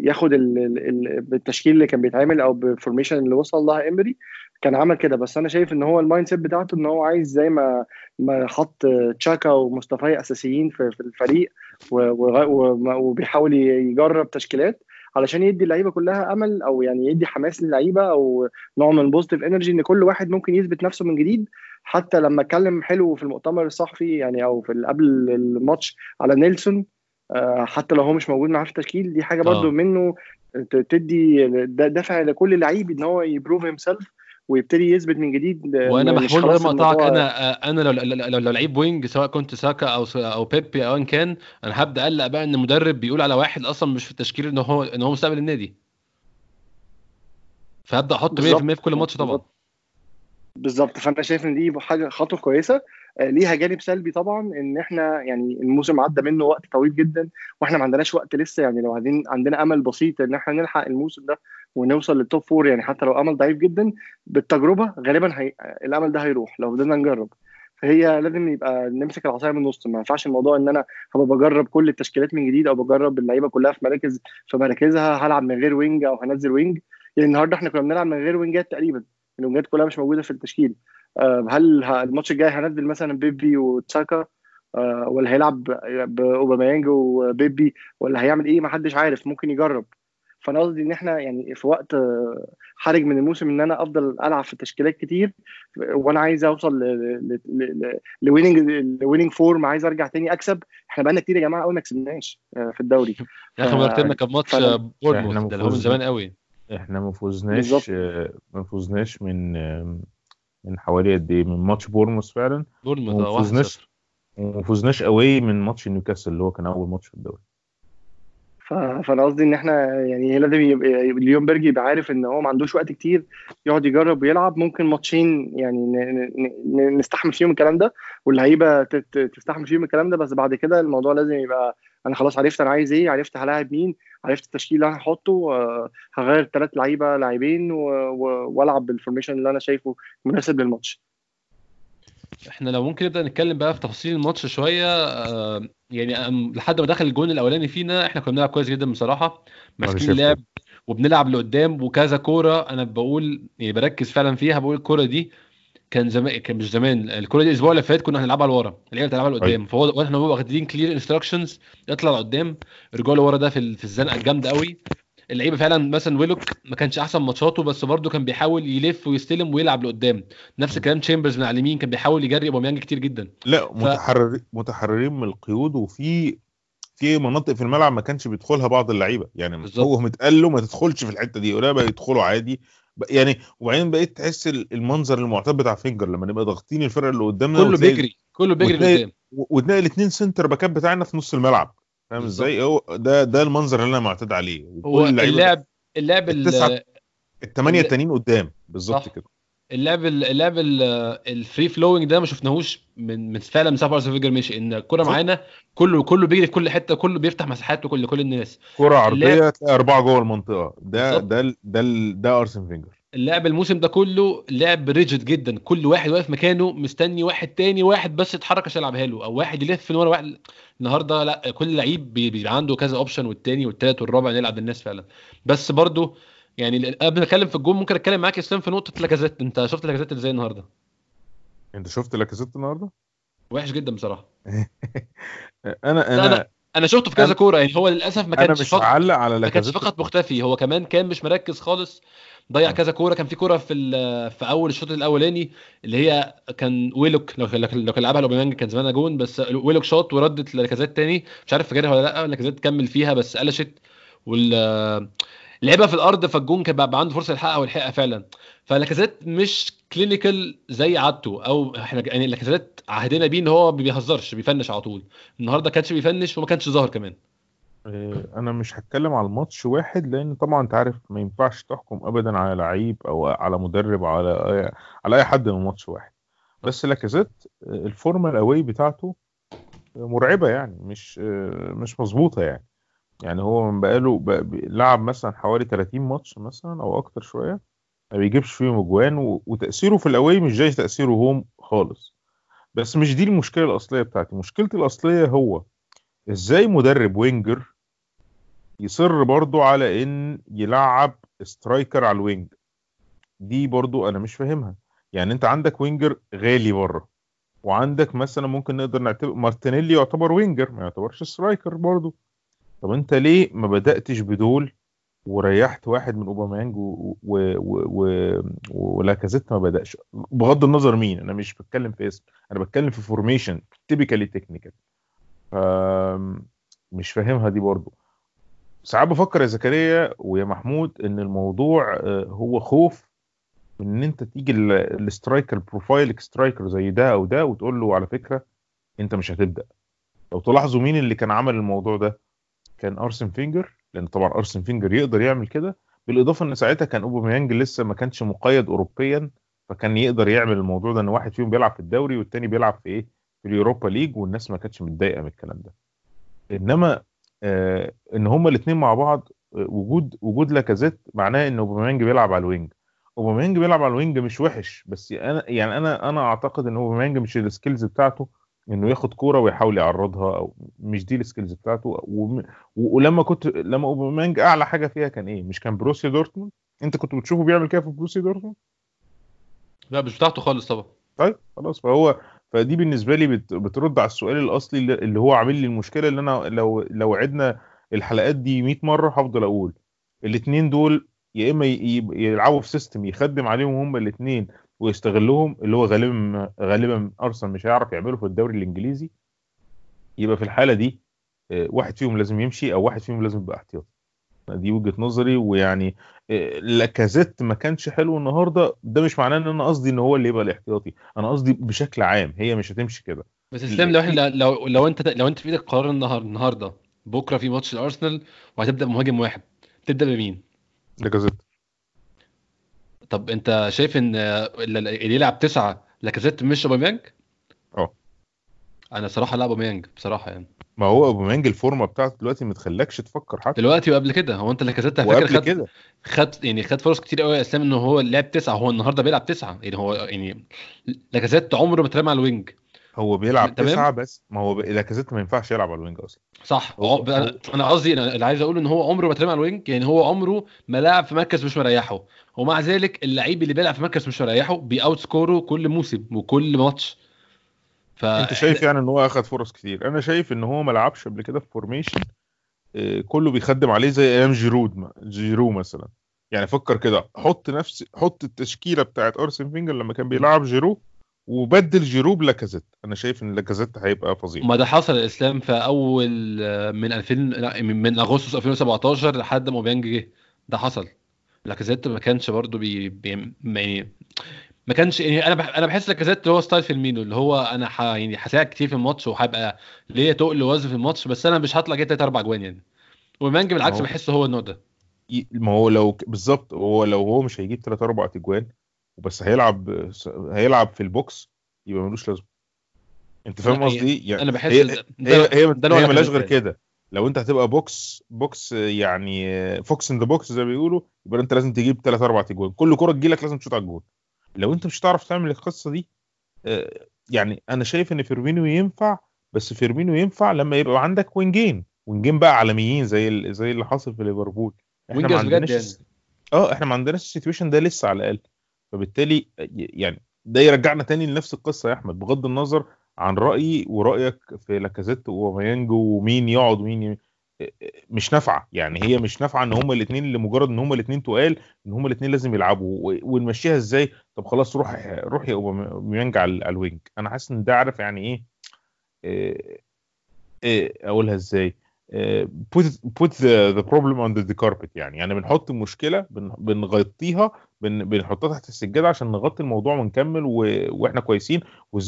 ياخد ال... ال... ال... بالتشكيل اللي كان بيتعمل أو بال formation اللي وصل لها امري كان عمل كده. بس أنا شايف إن هو ال mindset بتاعته إن هو عايز زي ما ما حط تشاكا ومصطفى أساسيين في الفريق وبيحاول يجرب تشكيلات علشان يدي اللعيبة كلها أمل أو يعني يدي حماس للعيبة أو نوع من ال positive energy إن كل واحد ممكن يثبت نفسه من جديد. حتى لما اتكلم حلو في المؤتمر الصحفي يعني أو في قبل الماتش على نيلسون حتى لو هو مش موجود معاه في التشكيل دي حاجة برضو آه. منه تدي دفع لكل لعيب إن هو ي prove himself ويبتدي يثبت من جديد وأنا مش محمود غير الموضوع- أنا أنا لو لو, لو, لعيب wing سواء كنت ساكا أو أو بيبي أو ان كان أنا هبدأ أقلق بقى إن مدرب بيقول على واحد أصلا مش في التشكيل إن هو إن هو مستقبل النادي فهبدأ أحط 100% بالظبط. في كل ماتش طبعا بالظبط. فأنا شايف إن دي حاجة خطوة كويسة آه، ليها جانب سلبي طبعا إن إحنا يعني الموسم عدى منه وقت طويل جدا وإحنا ما عندناش وقت لسه يعني لو عايزين عندنا أمل بسيط إن إحنا نلحق الموسم ده ونوصل لل top four يعني حتى لو أمل ضعيف جدا بالتجربة غالبا هي... الأمل ده هيروح لو فضلنا نجرب. فهي لازم يبقى نمسك العصاية من النص ما ينفعش الموضوع إن أنا هبقى بجرب كل التشكيلات من جديد أو بجرب اللعيبة كلها في مراكز في مراكزها هلعب من غير wing أو هنزل wing. يعني النهارده إحنا كنا بنلعب من غير wing ات تقريبا ال wing ات كلها مش موجودة في التشكيل. آه، هل ه- الماتش الجاي هنزل مثلا بيبي وساكا آه، ولا هيلعب باوباميانج وبيبي؟ ولا هيعمل إيه؟ ما حدش عارف ممكن يجرب. فأنا قصدي إن إحنا يعني في وقت آه، حرج من الموسم إن أنا أفضل ألعب في تشكيلات كتير وأنا عايز أوصل ل winning ل winning form عايز أرجع تاني أكسب. إحنا بقالنا كتير يا جماعة قوي ما كسبناش آه، في الدوري. يا أخي ف- مرتبنا كان ماتش بورنموث إحنا ده اللي هو من زمان قوي. إحنا ما. فوزناش آه، ما فوزناش من آه، من حوالي قد إيه؟ من ماتش بورنموث فعلا. بورنموث وما آه 1-0 فوزناش وما فوزناش قوي من ماتش نيوكاسل اللي هو كان أول ماتش في الدوري. فأنا قصدي إن إحنا يعني لازم يبقى يبقى ليونبرج يبقى عارف إن هو ما عندوش وقت كتير يقعد يجرب ويلعب. ممكن ماتشين يعني ن- ن- ن- نستحمل فيهم الكلام ده واللعيبة تت- تستحمل فيهم الكلام ده بس بعد كده الموضوع لازم يبقى أنا خلاص عرفت أنا عايز إيه عرفت هلاعب مين عرفت التشكيل اللي أنا هحطه آه، هغير ثلاث لعيبة لاعبين والعب بال formation اللي أنا شايفه مناسب للماتش. إحنا لو ممكن نبدأ نتكلم بقى في تفاصيل الماتش شوية آه، يعني لحد ما دخل الجون الأولاني فينا إحنا كنا بنلعب كويس جدا بصراحة ماسكين اللعب وبنلعب لقدام وكذا كورة أنا بقول يعني بركز فعلا فيها بقول الكورة دي كان زمان كان مش زمان الكورة دي الأسبوع اللي فات كنا هنلعبها لورا اللعيبه بتلعبها لقدام فهو وإحنا واخدين clear instructions اطلع لقدام رجوع لورا ده في في الزنقة الجامدة قوي. اللعيبة فعلا مثلا ويلوك ما كانش أحسن ماتشاته بس برده كان بيحاول يلف ويستلم ويلعب لقدام. نفس الكلام تشامبرز من على اليمين كان بيحاول يجري اوباميانج كتير جدا. لا متحرر متحررين من القيود وفي في مناطق في الملعب ما كانش بيدخلها بعض اللعيبة. يعني بالظبط. هو متقال له ما تدخلش في الحتة دي ولا بقى يدخلوا عادي. يعني وبعدين بقيت تحس ال- المنظر المعتاد بتاع فينجر لما نبقى ضاغطين الفرقة اللي قدامنا كله بيجري كله بيجري و- وتلاقي الاثنين centre back ات بتاعنا في نص الملعب. فاهم. إزاي؟ هو ده ده المنظر اللي أنا معتاد عليه. هو اللعب اللعب ال- التسعة الثمانيه ال- التانيين قدام. بالظبط. كده. اللعب اللعب ال free flowing ده ما شفناهوش من من فعلا من ساعة أرسنال فينجر مشي. إن الكوره. معانا كله كله بيجري في كل حتة كله بيفتح مساحات لكل كل الناس. كرة عرضية تلاقي أربعة جوه المنطقة. ده. ده ده ده ارسن فينجر اللعب الموسم ده كله لعب rigid جدا. كل واحد واقف مكانه مستني واحد تاني واحد بس يتحرك عشان يلعبها له أو واحد يلف من ورا واحد. النهارده لا كل لعيب بي- بيبقى عنده كذا option والتاني والتالت والرابع نلعب الناس فعلا. بس برضو يعني قبل ما أتكلم في الجون ممكن أتكلم معاك يا اسلام في نقطة لاكازيت أنت شفت لاكازيت إزاي النهارده؟ أنت شفت لاكازيت النهارده؟ وحش جدا بصراحة. أنا أنا أنا شفته في كذا كورة. يعني هو للأسف ما أنا كانش مش فقط على ما كانش فقط مختفي. هو كمان كان مش مركز خالص ضيع كذا كورة. كان في كورة في في أول الشوط الأولاني اللي هي كان ويلوك. لو لو كان لعبها لأوباميانج كان زمانها جون بس ويلوك شاط وردت للاكازيت تاني. مش عارف فاكرها ولا لأ. لاكازيت كمل فيها بس قلشت. وال لعبها في الأرض فالجون كان بقى عنده فرصة يلحقها ويلحقها فعلا. فلاكازيت مش clinical زي عادته أو إحنا يعني لاكازيت عهدنا بيه إن هو ما بيهزرش بيفنش على طول. النهارده كانش بيفنش وما كانش ظاهر كمان. آه، أنا مش هتكلم على الماتش واحد لأن طبعا أنت عارف ما ينفعش تحكم ابدا على لعيب أو على مدرب على أي- على أي حد من ماتش واحد. بس لاكازيت الفورمة ال away بتاعته مرعبة يعني مش مش مظبوطة يعني. يعني هو من بقاله لعب مثلا حوالي 30 ماتش مثلا أو أكتر شوية ما بيجيبش فيهم أجوان وتأثيره في ال away مش زي تأثيره home خالص. بس مش دي المشكلة الأصلية بتاعتي. مشكلتي الأصلية هو إزاي مدرب winger يصر برضو على إن يلعب striker على ال wing. دي برضو أنا مش فاهمها. يعني أنت عندك winger غالي بره وعندك مثلا ممكن نقدر نعتبر مارتينيلي يعتبر winger ما يعتبرش striker برضو. طب انت ليه ما بدأتش بدول وريحت واحد من أوباميانج ولاكازيت ما بدأش؟ بغض النظر مين أنا مش بتكلم في اسم أنا بتكلم في formation typically technical مش فاهمها دي برضو. ساعات بفكر يا زكريا ويا محمود إن الموضوع آه، هو خوف من إن أنت تيجي ال- ال striker ال profile striker زي ده أو ده وتقول له على فكرة أنت مش هتبدأ. لو تلاحظوا مين اللي كان عمل الموضوع ده؟ كان أرسن فينجر لأن طبعا أرسن فينجر يقدر يعمل كده. بالإضافة إن ساعتها كان أوباميانج لسه ما كانش مقيد اوروبيا فكان يقدر يعمل الموضوع ده إن واحد فيهم بيلعب في الدوري والتاني بيلعب في إيه؟ في اليوروبا ليج والناس ما كانتش متضايقة من الكلام ده. إنما آه إن هما الاثنين مع بعض وجود وجود لاكازيت معناه إن أوباميانج بيلعب على ال wing. أوباميانج بيلعب على ال wing مش وحش بس أنا يعني أنا أنا أعتقد إن أوباميانج مش ال skills بتاعته إنه ياخد كورة ويحاول يعرضها أو مش دي ال skills بتاعته. و... ولما كنت لما أوباميانج أعلى حاجة فيها كان إيه؟ مش كان بروسيا دورتموند؟ أنت كنت بتشوفه بيعمل كده في بروسيا دورتموند؟ لا مش بتاعته خالص طبعا. طيب خلاص. فهو فدي بالنسبة لي بت... بترد على السؤال الأصلي اللي- هو عامل لي المشكلة اللي أنا لو لو عدنا الحلقات دي 100 مرة هفضل أقول الاثنين دول يا إما يلعبوا في system يخدم عليهم هما الاثنين ويستغلهم اللي هو غالبا غالبا أرسنال مش هيعرف يعمله في الدوري الإنجليزي يبقى في الحالة دي آه، واحد فيهم لازم يمشي أو واحد فيهم لازم يبقى احتياطي. دي وجهة نظري ويعني آه، لاكازيت ما كانش حلو النهارده. ده مش معناه إن أنا قصدي إن هو اللي يبقى الاحتياطي. أنا قصدي بشكل عام هي مش هتمشي كده. بس اسلام لو إحنا لو لو انت لو انت في إيدك قرار النهار النهارده بكرة في ماتش الأرسنال وهتبدأ بمهاجم واحد تبدأ بمين؟ لاكازيت طب انت شايف ان اللي يلعب تسعة لاكازيت مش اوباميانج؟ آه. أنا صراحة لا اوباميانج بصراحة يعني ما هو اوباميانج الفورمة بتاعته دلوقتي ما تخليكش تفكر حتى دلوقتي وقبل كده هو انت لاكازيت على فكرة وقبل خد كده خد يعني خد فرص كتير قوي يا اسلام ان هو لعب تسعة هو النهارده بيلعب تسعة يعني هو يعني لاكازيت عمره ما اترمى على الوينج هو بيلعب تمام. تسعة بس ما هو لاكازيت ما ينفعش يلعب على ال wing أصلا. صح. هو- هو أنا أنا قصدي أنا اللي عايز أقوله إن هو عمره ما اترمى على ال wing يعني هو عمره ما لعب في مركز مش مريحه. ومع ذلك اللعيب اللي بيلعب في مركز مش مريحه بي outscore ه كل موسم وكل ماتش. ف أنت شايف يعني إن هو أخد فرص كتير. أنا شايف إن هو ما لعبش قبل كده في formation آه، كله بيخدم عليه زي أيام جيرود ما- جيرو مثلا. يعني فكر كده حط نفس حط التشكيلة بتاعت أرسن فينجر لما كان بيلعب جيرو وبدل جيرو بلاكازيت أنا شايف إن لاكازيت هيبقى فظيع. ما ده حصل يا إسلام في أول من 2000 لا، من أغسطس 2017 لحد ما اوباميانج جه. ده حصل. لاكازيت ما كانش برضه بي, بي يعني ما كانش يعني أنا بح أنا بحس لاكازيت اللي هو style فيرمينو اللي هو أنا ح يعني هساعد كتير في الماتش وهيبقى ليا تقل وزن في الماتش بس أنا مش هطلع جاي تلات أربع جوان يعني. أوباميانج بالعكس هو- بحس هو النوع ده ما هو لو بالظبط هو لو هو مش هيجيب 3 4 اجوان وبس هيلعب هيلعب في ال box يبقى ملوش لازمة. انت فاهم قصدي يعني أنا بحس هي ده هي هي, ده هي ملاش غير. كده. لو انت هتبقى box box يعني fox in the box زي ما بيقولوا يبقى انت لازم تجيب 3 4 اجوان. كل كرة تجيلك لازم تشوط على الجول لو انت مش هتعرف تعمل القصة دي آه، يعني أنا شايف إن فيرمينو ينفع بس فيرمينو ينفع لما يبقى عندك وينجين. وينجين بقى عالميين زي زي اللي حاصل في ليفربول. إحنا ما عندناش يعني. آه إحنا ما عندناش ال situation ده لسه على الأقل. فبالتالي يعني ده يرجعنا تاني لنفس القصة يا أحمد بغض النظر عن رأيي ورأيك في لاكازيت وأوباميانج ومين يقعد ومين. مش نافعة يعني هي مش نافعة إن هما الاثنين لمجرد إن هما الاثنين تقال إن هما الاثنين لازم يلعبوا ونمشيها إزاي طب خلاص روح روح يا أوباميانج على ال wing أنا حاسس إن ده عارف يعني إيه إيه- إيه أقولها إزاي put put the, the problem under the carpet يعني. يعني بنحط المشكلة بن- بنغطيها بن بنحطها تحت السجادة عشان نغطي الموضوع ونكمل و... وإحنا كويسين.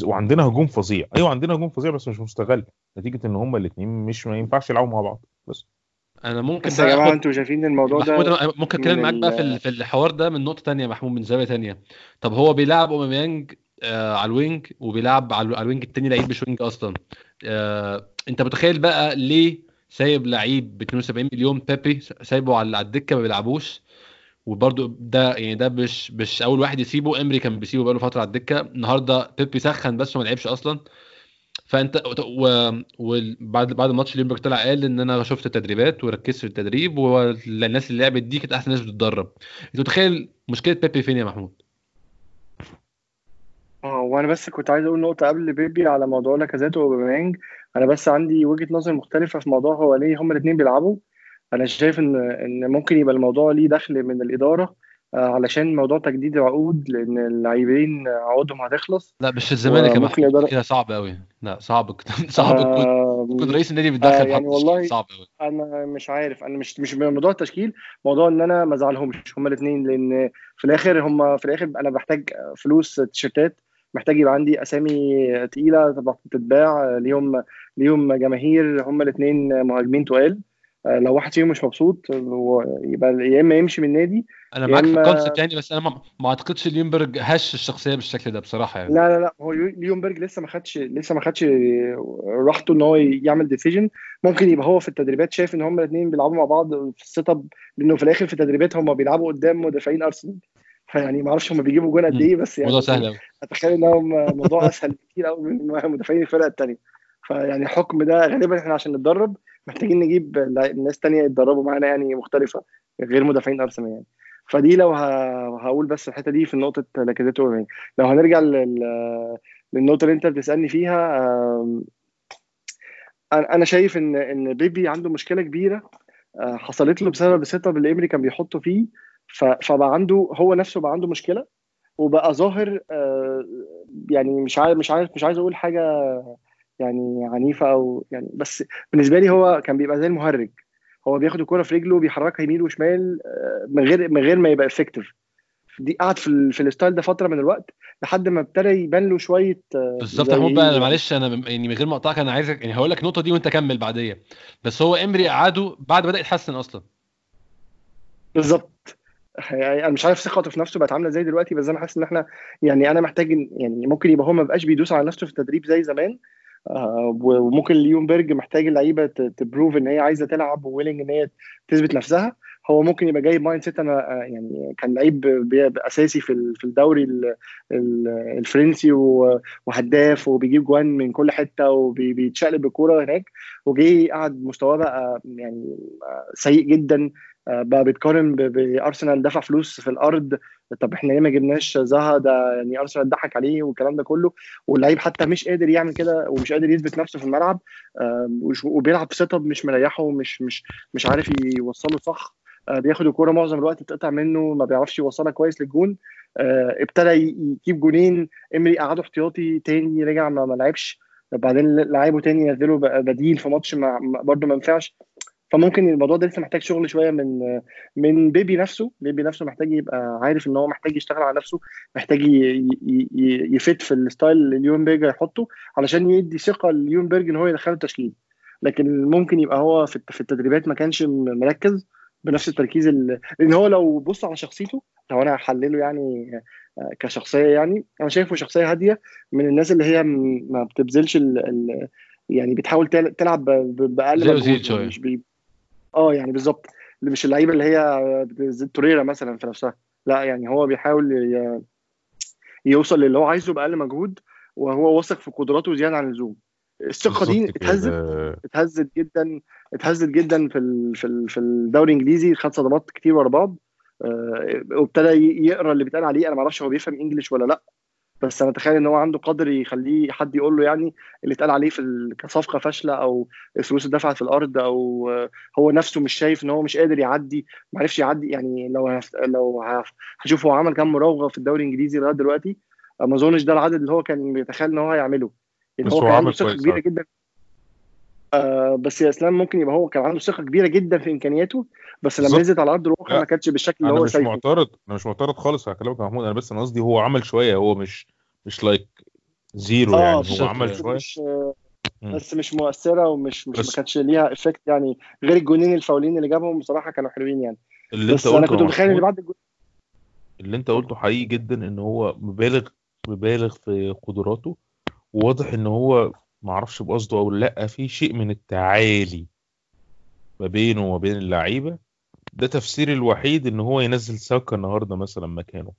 وعندنا هجوم فظيع. أيوه عندنا هجوم فظيع بس مش مستغل. نتيجة إن هما الاثنين مش ما ينفعش يلعبوا مع بعض. بس. أنا ممكن بس يا جماعة أنتوا شايفين الموضوع محمود ده أنا ممكن أتكلم معاك بقى في ال- في الحوار ده من نقطة تانية محمود من زاوية تانية. طب هو بيلعب أوباميانج آه على ال wing وبيلعب على على ال wing التاني لعيب مش wing أصلا. آه أنت متخيل بقى ليه سايب لعيب ب 72 مليون بيبي سايبه على الدكة ما بيلعبوش. وبرده ده يعني ده مش مش أول واحد يسيبه. إمري كان بيسيبه بقاله فترة على الدكة. النهارده بيبي سخن بس وما لعبش أصلا. فأنت وبعد بعد الماتش ليونبرج طلع قال إن أنا شفت التدريبات وركزت في التدريب والناس اللي لعبت دي كانت أحسن ناس بتتدرب. أنت متخيل مشكلة بيبي فين يا محمود؟ آه وأنا بس كنت عايز أقول نقطة قبل بيبي على موضوع لاكازيت وأوباميانج. أنا بس عندي وجهة نظر مختلفة في موضوع هو ليه هما الاثنين بيلعبوا. أنا شايف إن إن ممكن يبقى الموضوع ليه دخل من الإدارة آه، علشان موضوع تجديد العقود لأن اللاعبين عقودهم هتخلص. لا مش الزمالك يا وممكن محمود يقدر- كده صعب قوي لا صعب صعب آه، تكون رئيس النادي بيتدخل آه، يعني والله-. صعب قوي أنا مش عارف. أنا مش مش موضوع التشكيل موضوع إن أنا ما أزعلهمش هما الاثنين لأن في الآخر هما في الآخر أنا بحتاج فلوس تيشيرتات محتاج يبقى عندي أسامي تقيلة تتباع ليهم ليهم جماهير هما الاثنين مهاجمين تقال. آه، لو واحد فيهم مش مبسوط يبقى يا إما يمشي من النادي أنا معاك في ال concept يعني بس أنا ما, أعتقدش ليونبرج هش الشخصية بالشكل ده بصراحة يعني. لا لا لا هو يو- ليونبرج لسه ما خدش لسه ما خدش راحته إن هو يعمل decision ممكن يبقى هو في التدريبات شايف إن هما الاثنين بيلعبوا مع بعض في ال setup لأنه في الآخر في التدريبات هما بيلعبوا قدام مدافعين أرسنال. فيعني ما أعرفش هما بيجيبوا جون قد إيه بس يعني موضوع سهل أتخيل إن هو موضوع أسهل كتير قوي من مدافعين الفرقه الثانية فيعني الحكم ده غالبا إحنا عشان نتدرب محتاجين نجيب ناس تانية يتدربوا معانا يعني مختلفة غير مدافعين أرسنال يعني. فدي لو هقول بس الحتة دي في نقطة لاكازيت واوباميانج لو هنرجع لل- للنقطة اللي أنت بتسألني فيها أنا شايف ان إن بيبي عنده مشكلة كبيرة آه، حصلت له بسبب ال setup اللي امري كان بيحطه فيه فبقى عنده هو نفسه بقى عنده مشكلة وبقى ظاهر آه، يعني مش عارف مش عارف مش عايز أقول حاجة يعني عنيفة أو يعني بس بالنسبة لي هو كان بيبقى زي المهرج. هو بياخد الكرة في رجله بيحركها يمين وشمال آه، من غير من غير ما يبقى effective دي قعد في, ال- في ال style ده فترة من الوقت لحد ما ابتدى يبان له شوية آه، بالظبط. يا محمود بقى؟ معلش أنا يعني من غير ما أقطعك أنا عايزك يعني هقول لك النقطة دي وأنت كمل بعديا بس هو إمري قعده بعد بدأ يتحسن أصلا. بالظبط. يعني أنا مش عارف ثقته في نفسه بقت عاملة إزاي دلوقتي بس أنا حاسس إن إحنا يعني أنا محتاج يعني ممكن يبقى هو ما بقاش بيدوس على نفسه في التدريب زي زمان. وممكن ليونبرج محتاج اللعيبة ت prove إن هي عايزة تلعب و willing إن هي تثبت نفسها. هو ممكن يبقى جاي mindset أنا آه، يعني كان لعيب أساسي في في الدوري ال- ال- الفرنسي وهداف وبيجيب جوان من كل حتة وبيتشقلب بالكورة هناك. وجي قعد مستواه بقى يعني آه، سيء جدا. آه، بقى بيتقارن بأرسنال دفع فلوس في الأرض. طب إحنا ليه ما جبناش زها ده يعني أرسنال ضحك عليه والكلام ده كله. واللعيب حتى مش قادر يعمل كده ومش قادر يثبت نفسه في الملعب. وبيلعب في سيت أب مش مريحه ومش مش مش عارف يوصله صح. آه، بياخد الكورة معظم الوقت بتقطع منه ما بيعرفش يوصلها كويس للجون. آه، ابتدى يجيب جونين. إمري قعده احتياطي تاني رجع ما لعبش. بعدين لعبه تاني ينزله بقى بديل في ماتش ما ما- ينفعش. فممكن الموضوع ده لسه محتاج شغل شوية من من بيبي نفسه بيبي نفسه محتاج يبقى عارف إن هو محتاج يشتغل على نفسه محتاج ي fit في ال style اللي ليونبرج هيحطه علشان يدي ثقة ليونبرج إن هو يدخله التشكيل لكن ممكن يبقى هو في الت- في التدريبات ما كانش مركز بنفس التركيز ال- لأن هو لو بص على شخصيته لو أنا هحلله يعني آه، كشخصية يعني أنا شايفه شخصية هادية من الناس اللي هي ما بتبذلش ال ال يعني بتحاول تل- تلعب بأقل مجهود. مش بي... آه يعني بالظبط. اللي مش اللعيبة اللي هي توريرا مثلا في نفسها. لا يعني هو بيحاول يوصل للي هو عايزه بأقل مجهود وهو واثق في قدراته زيادة عن اللزوم. الثقة دي. اتهزت اتهزت جدا اتهزت جدا في ال في ال في الدوري الإنجليزي خد صدمات كتير ورا بعض. آه، وابتدى ي- يقرأ اللي بيتقال عليه. أنا ما أعرفش هو بيفهم انجلش ولا لأ. بس أنا اتخيل إن هو عنده قدر يخليه حد يقول له يعني اللي اتقال عليه في كصفقة فاشلة أو فلوس اتدفعت في الأرض أو هو نفسه مش شايف إن هو مش قادر يعدي ما عرفش يعدي يعني لو هف- لو هف- هشوف هو عمل كام مراوغة في الدوري الإنجليزي لغاية دلوقتي ما أظنش ده العدد اللي هو كان بيتخيل إن هو هيعمله يعني هو كان عنده ثقه كبيرة. جدا آه بس يا اسلام ممكن يبقى هو كان عنده ثقة كبيرة جدا في إمكانياته بس لما. نزلت على أرض الواقع ما كانتش بالشكل اللي أنا هو مش شايفه معترض أنا مش معترض خالص على كلامك يا محمود أنا بس أنا قصدي هو عمل شوية هو مش مش like zero يعني بالظبط. هو عمل شوية مش آه،. بس مش مؤثرة ومش مش ما كانتش ليها effect يعني غير الجونين الفاولين اللي جابهم بصراحة كانوا حلوين يعني اللي بس أنت أنا كنت متخيل إن محمود، بعد الجون اللي أنت قلته حقيقي جدا إن هو مبالغ مبالغ في قدراته وواضح إن هو ما أعرفش بقصده أو لأ في شيء من التعالي ما بينه وما بين اللعيبة. ده تفسير الوحيد إن هو ينزل ساكا النهارده مثلا مكانه.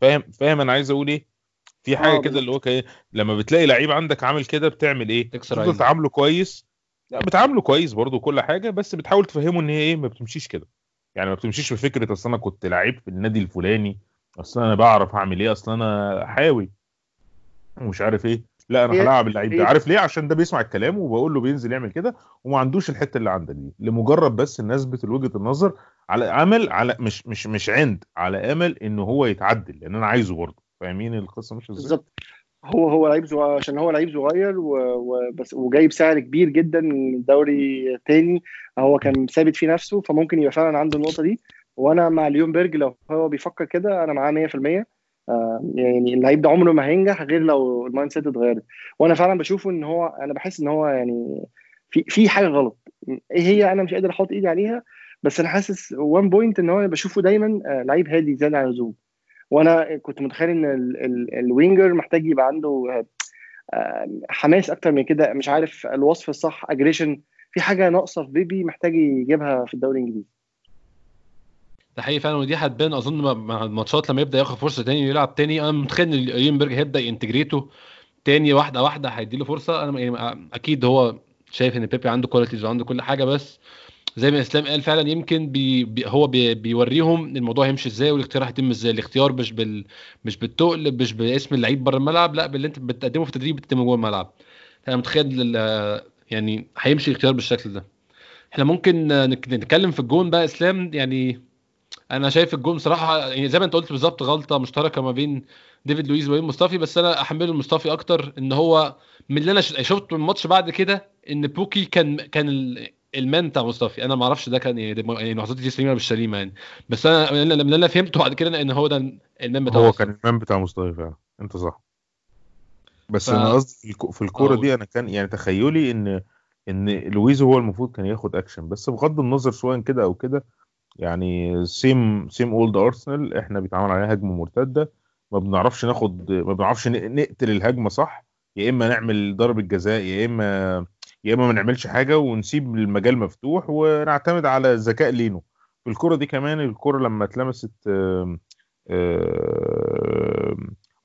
فاهم فاهم أنا عايز أقول إيه؟ في حاجة آه، كده اللي هو كده لما بتلاقي لعيب عندك عامل كده بتعمل إيه؟ تكسر تفضل. تعامله كويس. لا بتعامله كويس برضو كل حاجة بس بتحاول تفهمه إن هي إيه؟ ما بتمشيش كده. يعني ما بتمشيش بفكرة أصل أنا كنت لعيب في النادي الفلاني أصل أنا بعرف أعمل إيه؟ أصل أنا حاوي. ومش عارف إيه. لا أنا هلاعب اللعيب ده. عارف ليه؟ عشان ده بيسمع الكلام وبقول له بينزل يعمل كده وما عندوش الحتة اللي عندك دي. لمجرد بس ان اثبت وجهة النظر على أمل على مش مش مش عند على أمل إن هو يتعدل لأن أنا عايزه برضه. فاهمين القصة مش إزاي؟ بالظبط. هو هو لعيب صغير عشان هو لعيب صغير وبس وجايب سعر كبير جدا من دوري تاني. هو كان ثابت في نفسه فممكن يبقى فعلا عنده النقطة دي. وأنا مع ليونبرج لو هو بيفكر كده أنا معاه 100% آه، يعني اللعيب ده عمره ما هينجح غير لو ال mindset اتغيرت. وأنا فعلا بشوفه إن هو أنا بحس إن هو يعني في في حاجة غلط. إيه هي؟ أنا مش قادر أحط إيدي عليها بس أنا حاسس one point إن هو بشوفه دايما آه، لعيب هادي زيادة عن اللزوم. وأنا كنت متخيل إن ال- ال- ال winger محتاج يبقى عنده آه، آه، حماس أكتر من كده. مش عارف الوصف الصح aggression في حاجة ناقصة في بيبي محتاج يجيبها في الدوري الإنجليزي. ده حقيقي فعلا ودي هتبان. أظن مع- الماتشات لما يبدأ ياخد فرصة تاني يلعب تاني أنا متخيل إن ليونبرج هيبدأ ي integrate ه تاني واحدة واحدة هيديله فرصة. أنا يعني أكيد هو شايف إن بيبي عنده qualities وعنده كل حاجة بس زي ما إسلام قال فعلا يمكن بيبي هو بي بيوريهم الموضوع هيمشي إزاي والاختيار هيتم إزاي. الاختيار مش بال مش بالتقل مش باسم اللعيب بره الملعب لا باللي أنت بتقدمه في التدريب بتتم جوه الملعب. أنا متخيل يعني هيمشي الاختيار بالشكل ده. إحنا ممكن نتكلم في الجون بقى إسلام يعني أنا شايف الجون صراحة يعني زي ما انت قلت بالظبط غلطة مشتركة ما بين ديفيد لويز وبين مصطفي بس أنا احمله مصطفي أكتر ان هو من اللي أنا ش- شفت من الماتش بعد كده ان بوكي كان كان ال- ال man بتاع مصطفي. أنا ما أعرفش ده كان يعني يعني لحظات دي سليمة مش سليمة يعني. بس أنا من اللي أنا فهمته بعد كده ان هو ده المان بتاع هو مصطفي. كان ال man بتاع مصطفى فعلا. انت صح. بس ف- أنا قصدي في الكو- في الكورة. دي أنا كان يعني تخيلي ان ان لويز هو المفروض كان ياخد اكشن. بس بغض النظر سواء كده أو كده يعني same same old ارسنال إحنا بيتعمل عليها هجمة مرتدة. ما بنعرفش ناخد ما بنعرفش نقتل الهجمة صح. يا إما نعمل ضربة جزاء يا إما يا إما ما نعملش حاجة ونسيب المجال مفتوح ونعتمد على ذكاء لينو. في الكرة دي كمان الكرة لما اتلمست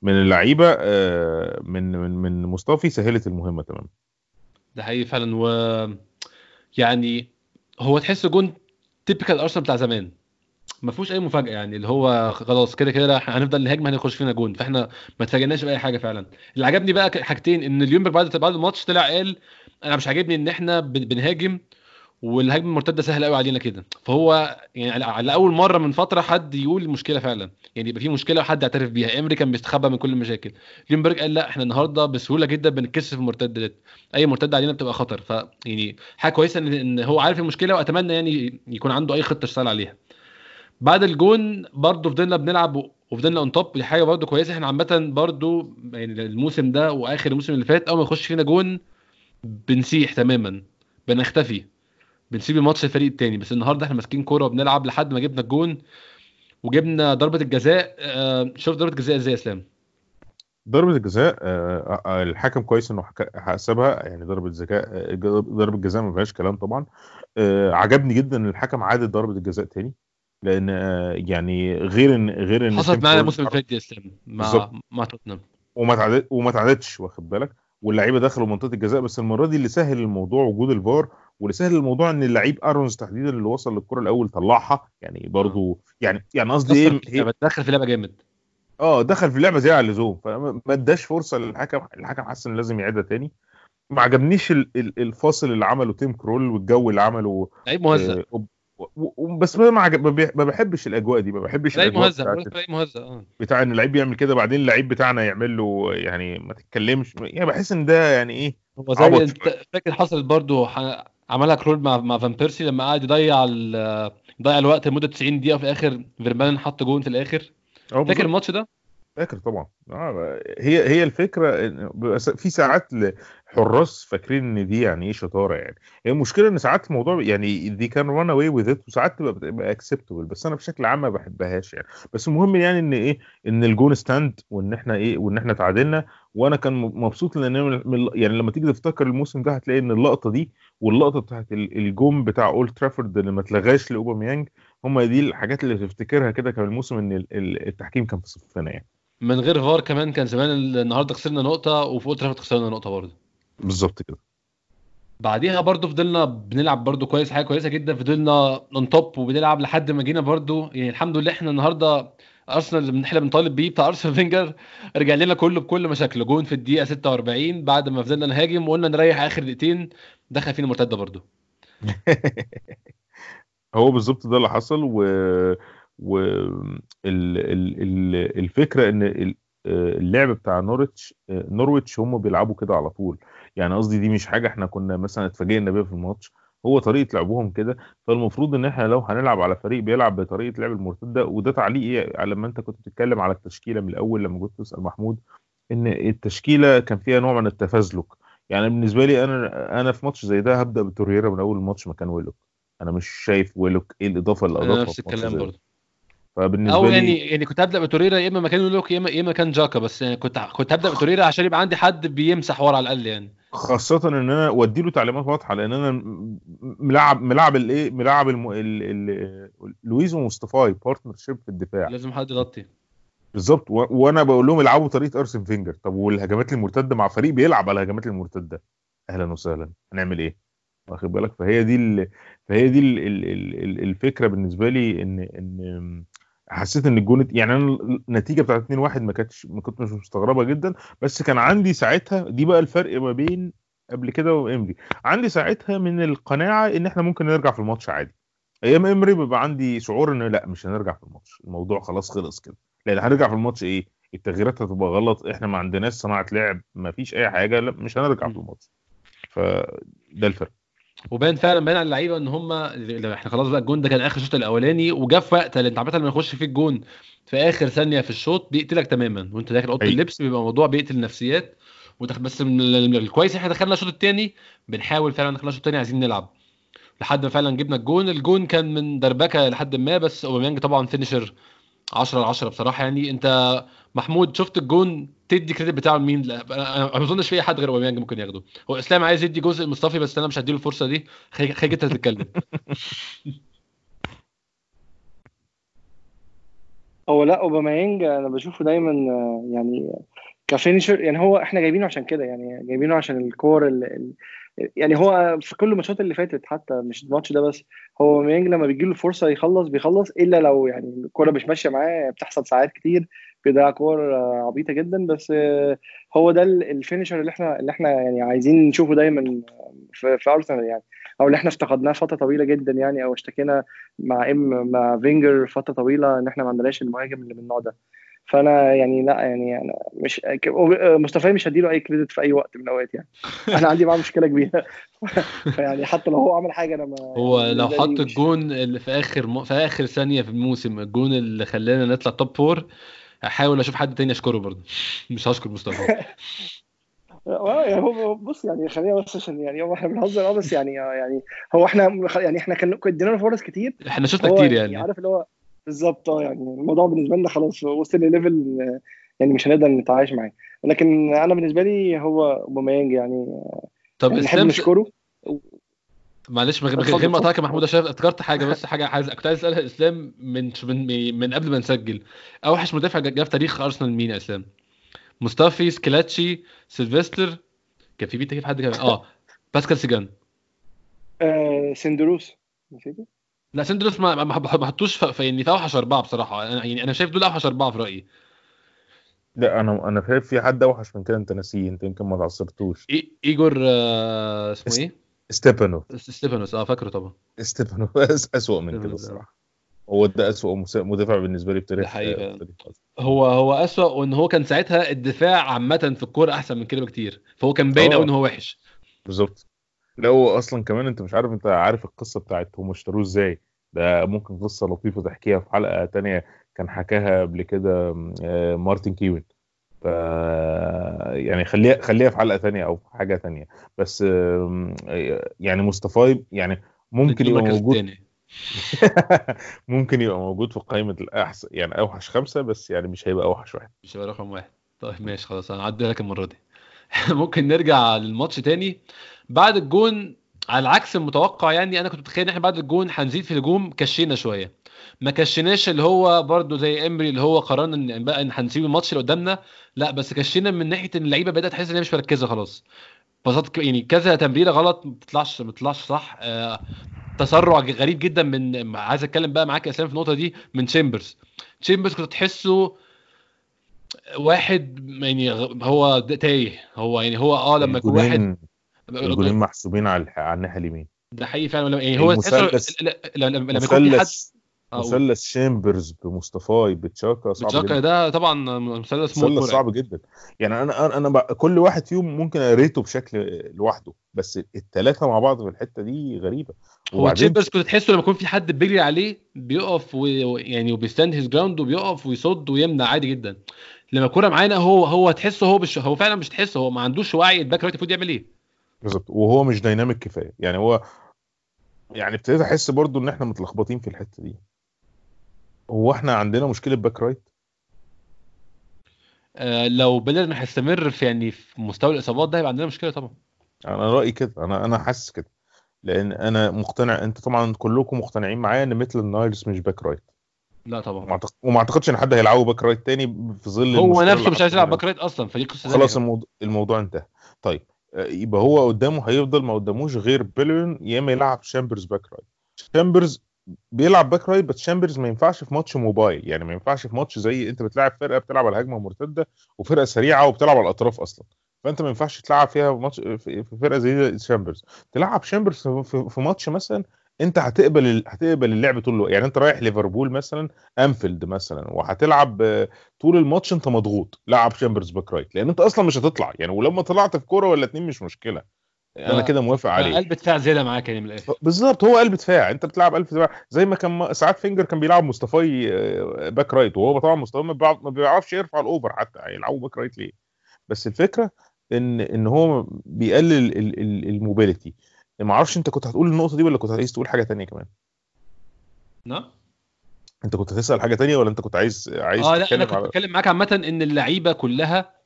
من اللعيبة آه، من من من مصطفي سهلت المهمة تمام ده حقيقي فعلا. و يعني هو تحس جون typical ارسنال بتاع زمان. ما فيهوش أي مفاجأة يعني اللي هو خلاص كده كده هنفضل نهاجم هنخش فينا جون. فإحنا ما اتفاجئناش بأي حاجة فعلا. اللي عجبني بقى حاجتين إن ليومبرج بعد بعد الماتش طلع قال أنا مش عاجبني إن إحنا بن- بنهاجم والهجمة المرتدة سهل قوي علينا كده. فهو يعني على- أول مرة من فترة حد يقول المشكلة فعلا. يعني يبقى في مشكلة وحد يعترف بيها. امري كان بيستخبى من كل المشاكل. ليمبرج قال لا إحنا النهارده بسهولة جدا بنكشف المرتدات أي مرتدة علينا بتبقى خطر. ف يعني حاجة كويسة ان هو عارف المشكلة وأتمنى يعني يكون عنده أي خطة يشتغل عليها. بعد الجون برضه فضلنا بنلعب وفضلنا on top حاجة برضه كويسة. إحنا عامة برضه يعني الموسم ده وآخر الموسم اللي فات أول ما يخش فينا جون بنسيح تماما. بنختفي. بنسيب الماتش للفريق التاني. بس النهارده إحنا ماسكين كورة وبنلعب لحد ما جبنا الجون وجبنا ضربة الجزاء. آه، شوف ضربة الجزاء إزاي يا اسلام ضربة الجزاء آه، آه، الحكم كويس إنه حسبها يعني ضربة ذكاء ضربة جزاء ما فيهاش كلام طبعا. عجبني جدا إن الحكم عادل ضربة الجزاء تاني. لأن يعني غير ان غير إن حصلت معانا الموسم اللي فات يا اسلام مع. مع توتنهام. وما تعدت وما تعدتش واخد بالك؟ واللعيبة دخلوا منطقة الجزاء. بس المرة دي اللي سهل الموضوع وجود الفار واللي سهل الموضوع إن اللعيب أرونز تحديدا اللي وصل للكرة الأول طلعها. يعني برضو يعني يعني قصدي إيه؟ هي بتدخل في اللعبه جامد. آه دخل في اللعبه زيادة عن اللزوم فما ما اداش فرصة للحكم الحكم حس ان لازم يعيدها تاني. ما عجبنيش ال- ال- الفاصل اللي عمله تيم كرول والجو اللي عمله لعيب مهزأ. آه، بس ما ما عجب- بحبش الأجواء دي ما بحبش لعيب مهزأ لعيب مهزأ آه. بتاع إن اللعيب يعمل كده بعدين اللعيب بتاعنا يعمل له يعني ما تتكلمش يعني بحس إن ده يعني إيه؟ هو زي فاكر حصلت برضو ح- عملها كرول مع مع فان بيرسي لما قعد يضيع يضيع الوقت لمدة 90 دقيقة وفي الآخر فيرمالين حط جون في الآخر فاكر. الماتش ده؟ فاكر طبعا آه، هي هي الفكرة في ساعات حراس فاكرين إن دي يعني إيه شطارة يعني. المشكلة إن ساعات الموضوع يعني دي كان run away with it وساعات تبقى بتبقى acceptable بس أنا بشكل عام ما بحبهاش يعني. بس المهم يعني إن إيه إن الجون stand وإن إحنا إيه وإن إحنا تعادلنا وأنا كان مبسوط لأن يعني لما تيجي تفتكر الموسم ده هتلاقي إن اللقطة دي واللقطة بتاعت ال- الجون بتاع اولد ترافورد اللي ما اتلغاش لأوباميانج هم دي الحاجات اللي تفتكرها كده كان الموسم إن ال- ال- التحكيم كان في صفنا يعني. من غير فار كمان كان زمان النهارده خسرنا نقطة وفي اولد ترافورد خسرنا نقطة برضه. بالظبط كده. بعديها برضو فضلنا بنلعب برضو كويس حاجة كويسة جدا فضلنا on top وبنلعب لحد ما جينا برضو يعني الحمد لله إحنا النهارده أرسنال اللي إحنا بنطالب بيه بتاع أرسنال فينجر رجع لنا كله بكل مشاكله جون في الدقيقة 46 بعد ما فضلنا نهاجم وقلنا نريح آخر دقيقتين دخل فينا مرتدة برضو هو بالظبط ده اللي حصل و و ال... ال... ال... الفكرة إن ال- اللعب بتاع نورتش نورويتش هم بيلعبوا كده على طول. يعني قصدي دي مش حاجة إحنا كنا مثلا اتفاجئنا بيها في الماتش هو طريقة لعبهم كده فالمفروض إن إحنا لو هنلعب على فريق بيلعب بطريقة لعب المرتدة وده تعليقي على لما أنت كنت بتتكلم على التشكيلة من الأول لما كنت تسأل محمود إن التشكيلة كان فيها نوع من التفزلك. يعني بالنسبة لي أنا أنا في ماتش زي ده هبدأ بتوريرا من أول الماتش مكان ويلوك. أنا مش شايف ويلوك إيه الإضافة اللي أضافها نفس الكلام. برضه. فبالنسبة أو لي يعني يعني كنت هبدأ بتوريرا يا إما مكان ويلوك يا اما يا إما كان جاكا بس يعني كنت كنت هبدأ بتوريرا عشان يبقى عندي حد بيمسح ورا على الأقل يعني. خاصة إن أنا مدي له تعليمات واضحة لأن أنا ملعب ملعب الإيه؟ ملعب الم... ال... ال... لويز ومصطفى partnership في الدفاع. لازم حد يغطي. بالظبط. و... وأنا بقول لهم العبوا طريقة أرسن فينجر. طب والهجمات المرتدة مع فريق بيلعب على الهجمات المرتدة. أهلا وسهلا. هنعمل إيه؟ واخد بالك؟ فهي دي ال... فهي دي ال... ال... ال... الفكرة بالنسبة لي ان إن حسيت إن الجون يعني أنا النتيجة بتاعت 2-1 ما كانتش ما كنت مش مستغربة جدا بس كان عندي ساعتها دي بقى الفرق ما بين قبل كده وإمري. عندي ساعتها من القناعة إن إحنا ممكن نرجع في الماتش عادي. أيام إمري بيبقى عندي شعور إن لأ مش هنرجع في الماتش. الموضوع خلاص خلص كده. لأن هنرجع في الماتش إيه؟ التغييرات هتبقى غلط إحنا ما عندناش صناعة لعب ما فيش أي حاجة لأ مش هنرجع في الماتش. فده الفرق. وبان فعلا باين على اللعيبة إن هم إحنا خلاص بقى الجون ده كان آخر الشوط الأولاني وجا في وقت اللي أنت عامة لما يخش فيك جون في آخر ثانية في الشوط بيقتلك تماما وأنت داخل أوضة. اللبس بيبقى الموضوع بيقتل النفسيات. بس الكويس إحنا دخلنا الشوط الثاني بنحاول فعلا دخلنا الشوط الثاني عايزين نلعب لحد ما فعلا جبنا الجون الجون كان من دربكة لحد ما بس أوباميانج طبعا finisher 10 على 10 بصراحة يعني أنت محمود شفت الجون؟ تدي credit بتاعه لمين؟ أنا ما أظنش في حد غير أوباميانج ممكن ياخده. هو إسلام عايز يدي جزء لمصطفى بس أنا مش هديله الفرصة دي. خليك انت تتكلم. هو لا أوباميانج أنا بشوفه دايما آه، يعني ك finisher يعني هو إحنا جايبينه عشان كده يعني جايبينه عشان الكور ال- ال- يعني هو في كل الماتشات اللي فاتت حتى مش الماتش ده بس هو أوباميانج لما بيجي له فرصه يخلص بيخلص إلا لو يعني الكورة مش ماشية معاه بتحصل ساعات كتير. بيضيع كور عبيطة جدا بس هو ده ال- ال finisher اللي إحنا اللي إحنا يعني عايزين نشوفه دايما في, في ارسنال يعني أو اللي إحنا افتقدناه فترة طويلة جدا يعني أو اشتكينا مع ام مع فينجر فترة طويلة إن إحنا ما عندناش المهاجم اللي من النوع ده. فأنا يعني لا يعني أنا مش مصطفى مش هديله أي كريدت في أي وقت من الأوقات يعني. أنا عندي معاه مشكلة كبيرة. فيعني حتى لو هو عمل حاجة أنا ما هو يعني لو حط الجون اللي في آخر م... في آخر ثانية في الموسم الجون اللي خلانا نطلع توب فور هحاول أشوف حد تاني أشكره برضه. مش هشكر مصطفى. آه يعني هو بص يعني خلينا بس عشان يعني هو إحنا بنهزر آه بس يعني يعني هو إحنا يعني إحنا كان ادينا له فرص كتير. إحنا شفنا كتير يعني عارف اللي هو بالظبط آه يعني الموضوع بالنسبة لنا خلاص وصل لل level آه، يعني مش هنقدر نتعايش معاه. لكن أنا بالنسبة لي هو أوباميانج يعني طب يعني نحب اسلام نشكره. معلش من غير ما يا محمود عشان افتكرت حاجة بس حاجة عايز كنت عايز أسألها. إسلام من من من قبل ما نسجل أوحش مدافع جه في تاريخ أرسنال مين يا إسلام؟ مصطفي سكيلاتشي سيلفستر كان في بيتا كيف حد كمان؟ آه باسكال سيجان. آه سندروس. نسيته؟ لا سندرس ما ما بحطوش في في- يعني في أوحش أربعة بصراحة. أنا يعني أنا شايف دول أوحش أربعة في رأيي. لا أنا أنا شايف في حد أوحش من كده أنت ناسيه أنت يمكن ما عاصرتوش. إي- إيجور آه، اسمه اس- إيه؟ ستيفانو ستيفانوس آه فاكره طبعا. ستيفانو أس- أسوأ من كده ستيفانوس، آه. الصراحه هو ده أسوأ مس- مدافع بالنسبة لي في تاريخ ده حقيقة. في تاريخ أرسنال. هو هو أسوأ وإن هو كان ساعتها الدفاع عامة في الكورة أحسن من كده بكتير. فهو كان باين آه. قوي إن هو وحش. بالظبط. لا هو أصلا كمان أنت مش عارف أنت عارف القصة بتاعت هم اشتروه إزاي. ده ممكن قصة لطيفة تحكيها في حلقة تانية كان حكاها قبل كده آه، مارتن كيوين. يعني خليها خليها في حلقة تانية أو في حاجة تانية. بس يعني مصطفى يعني ممكن يبقى موجود. ممكن يبقى موجود في قائمة الاحسن يعني أوحش خمسة بس يعني مش هيبقى أوحش واحد. مش هيبقى رقم واحد. طيب ماشي خلاص أنا هعدي لك المرة دي. ممكن نرجع للماتش تاني. بعد الجون على العكس المتوقع يعني أنا كنت متخيل إن إحنا بعد الجون هنزيد في الهجوم كشينا شوية. ما كشيناش اللي هو برضو زي امري اللي هو قررنا إن بقى إن هنسيب الماتش اللي قدامنا. لا بس كشينا من ناحية إن اللعيبة بدأت تحس إن هي مش مركزة خلاص. باصات يعني كذا تمريرة غلط ما بتطلعش ما بتطلعش صح. آه تسرع غريب جدا من عايز أتكلم بقى معاك يا إسلام في النقطة دي من تشامبرز تشامبرز كنت تحسه واحد يعني هو تايه. هو يعني هو آه لما يكون واحد الجولين محسوبين على الناحية اليمين. ده حقيقي فعلا. لما- يعني هو المثلث- لما يكون في حد مثلث شامبرز بمصطفى بتشاكا صعب بتشاكا ده طبعا مثلث مثلث صعب جدا. يعني أنا أنا أنا بقى كل واحد فيهم ممكن اريته بشكل لوحده بس الثلاثه مع بعض في الحتة دي غريبة. هو تشامبرز كنت تحسه لما يكون في حد بيجري عليه بيقف ويعني وبيستند his ground وبيقف ويصد ويمنع عادي جدا. لما الكورة معانا هو هو تحسه هو هو فعلا مش تحسه هو ما عندوش وعي ال back right المفروض يعمل إيه؟ بالظبط. وهو مش dynamic كفاية. يعني هو يعني ابتديت أحس برضو إن إحنا متلخبطين في الحتة دي. هو إحنا عندنا مشكلة back right آه لو بيليرين هيستمر في يعني في مستوى الإصابات ده هيبقى عندنا مشكلة طبعا. أنا رأيي كده. أنا أنا حاسس كده. لأن أنا مقتنع أنت طبعا كلكم مقتنعين معايا إن ميتلاند نايلز مش back right لا طبعا. وما أعتقدش إن حد هيلعبه back right تاني في ظل هو نفسه مش عايز يلعب. باك رايت أصلا فدي قصة خلاص الموضوع, الموضوع انتهى. طيب. يبقى هو قدامه هيفضل ما قداموش غير بيليرين يا إما يلعب شامبرز back right شامبرز بيلعب back right بس شامبرز ما ينفعش في ماتش موبايل. يعني ما ينفعش في ماتش زي أنت بتلعب فرقة بتلعب على هجمة مرتدة وفرقة سريعة وبتلعب على الأطراف أصلا. فأنت ما ينفعش تلعب فيها ماتش في فرقة زي شامبرز تلعب شامبرز في ماتش مثلا انت هتقبل ال- هتقبل اللعب طول الوقت يعني انت رايح ليفربول مثلا أنفيلد مثلا وهتلعب آه، طول الماتش انت مضغوط. لعب شامبرز back right لأن انت أصلا مش هتطلع. يعني ولما طلعت في كورة ولا اتنين مش مشكلة. أنا لا. كده موافق عليه قلب دفاع زيادة معاك يعني من الآخر. بالظبط هو قلب دفاع. انت بتلعب قلب دفاع. زي ما كان ساعات فينجر كان بيلعب موستافي آه، back right وهو طبعا موستافي ما بيعرف- ما بيعرفش يرفع الأوفر حتى هيلعبه back right ليه؟ بس الفكرة ان إن هو بيقلل ال- ال- ال mobility. ما أعرفش انت كنت هتقول النقطة دي ولا كنت عايز تقول حاجة تانية كمان؟ نعم انت كنت هتسأل حاجة تانية ولا انت كنت عايز عايز آه لا أنا كنت على بتكلم معاك عامة إن اللعيبة كلها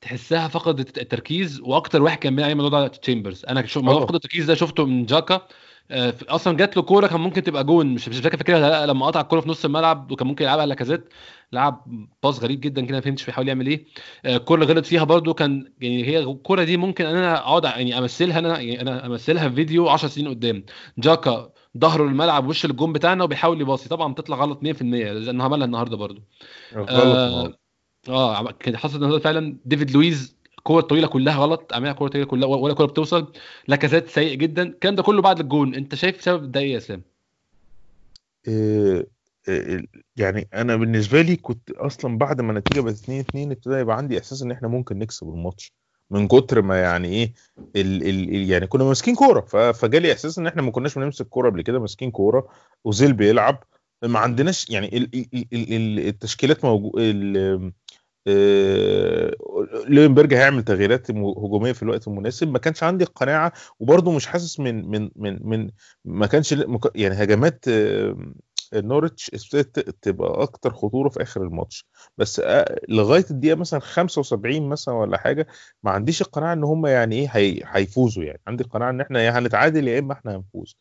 تحسها فقدت التركيز وأكتر واحد كان بيلعب الموضوع ده تشامبرز أنا شو موضوع آه. فقد التركيز ده شفته من جاكا. آه، أصلا جات له كورة كان ممكن تبقى جون مش مش فاكر فاكرها لأ لما قطع الكورة في نص الملعب وكان ممكن يلعبها لاكازيت. لعب pass غريب جدا كده ما فهمتش بيحاول يعمل إيه. آه، الكوره اللي غلط فيها برده كان يعني هي الكورة دي ممكن أنا أقعد يعني أمثلها أنا يعني أنا أمثلها في فيديو 10 سنين قدام. جاكا ظهره للملعب وش الجون بتاعنا وبيحاول يباصي. طبعا بتطلع غلط 100% لأنه عملها النهارده برده غلط آه. آه عم- كان حصل النهارده فعلا. ديفيد لويز كور طويلة كلها غلط عملها كور طويلة كلها ولا كورة بتوصل. لاكازيت سيء جدا. الكلام ده كله بعد الجون. أنت شايف سبب ده إيه يا اسلام؟ آه، آه، يعني أنا بالنسبة لي كنت أصلا بعد ما النتيجة بقت 2 2 ابتدى يبقى عندي إحساس إن إحنا ممكن نكسب الماتش. من كتر ما يعني إيه ال ال ال- يعني كنا ماسكين كورة فجالي إحساس إن إحنا ما كناش بنمسك كورة قبل كده ماسكين كورة. وزيل بيلعب ما عندناش يعني ال ال ال ال التشكيلات موجوده ليونبرج هيعمل تغييرات هجومية في الوقت المناسب. ما كانش عندي القناعة وبرضه مش حاسس من من من من ما كانش يعني هجمات آه، نورتش ابتدت تبقى أكتر خطورة في آخر الماتش. بس آه، لغاية الدقيقة مثلا 75 مثلا ولا حاجة ما عنديش القناعة إن هم يعني إيه هي- هيفوزوا يعني. عندي القناعة إن إحنا يا هنتعادل يا إما إحنا هنفوز.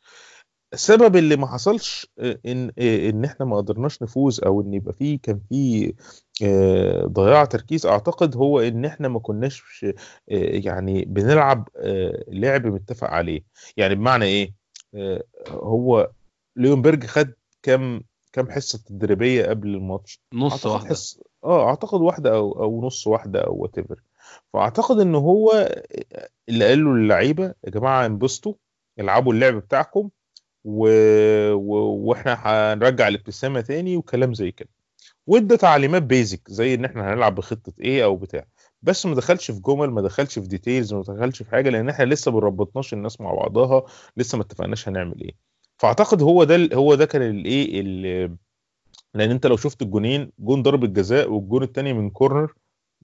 السبب اللي ما حصلش آه، إن آه، إن إحنا ما قدرناش نفوز أو إن يبقى فيه كان آه، ضياع تركيز أعتقد هو إن إحنا ما كناش يعني بنلعب لعب متفق عليه. يعني بمعنى إيه؟ هو ليونجبرج خد كام كام حصة تدريبية قبل الماتش؟ نص واحدة. حس آه أعتقد واحدة أو أو نص واحدة أو whatever فأعتقد إن هو اللي قال له للعيبه يا جماعة انبسطوا العبوا اللعب بتاعكم و... و... وإحنا هنرجع الابتسامة تاني وكلام زي كده. وادى تعليمات basic زي إن إحنا هنلعب بخطة إيه أو بتاع. بس ما دخلش في جمل ما دخلش في details ما دخلش في حاجة لأن إحنا لسه ما ربطناش الناس مع بعضها لسه ما اتفقناش هنعمل إيه. فاعتقد هو ده هو ده كان الايه ال- لأن أنت لو شفت الجونين جون ضربة جزاء والجون التاني من corner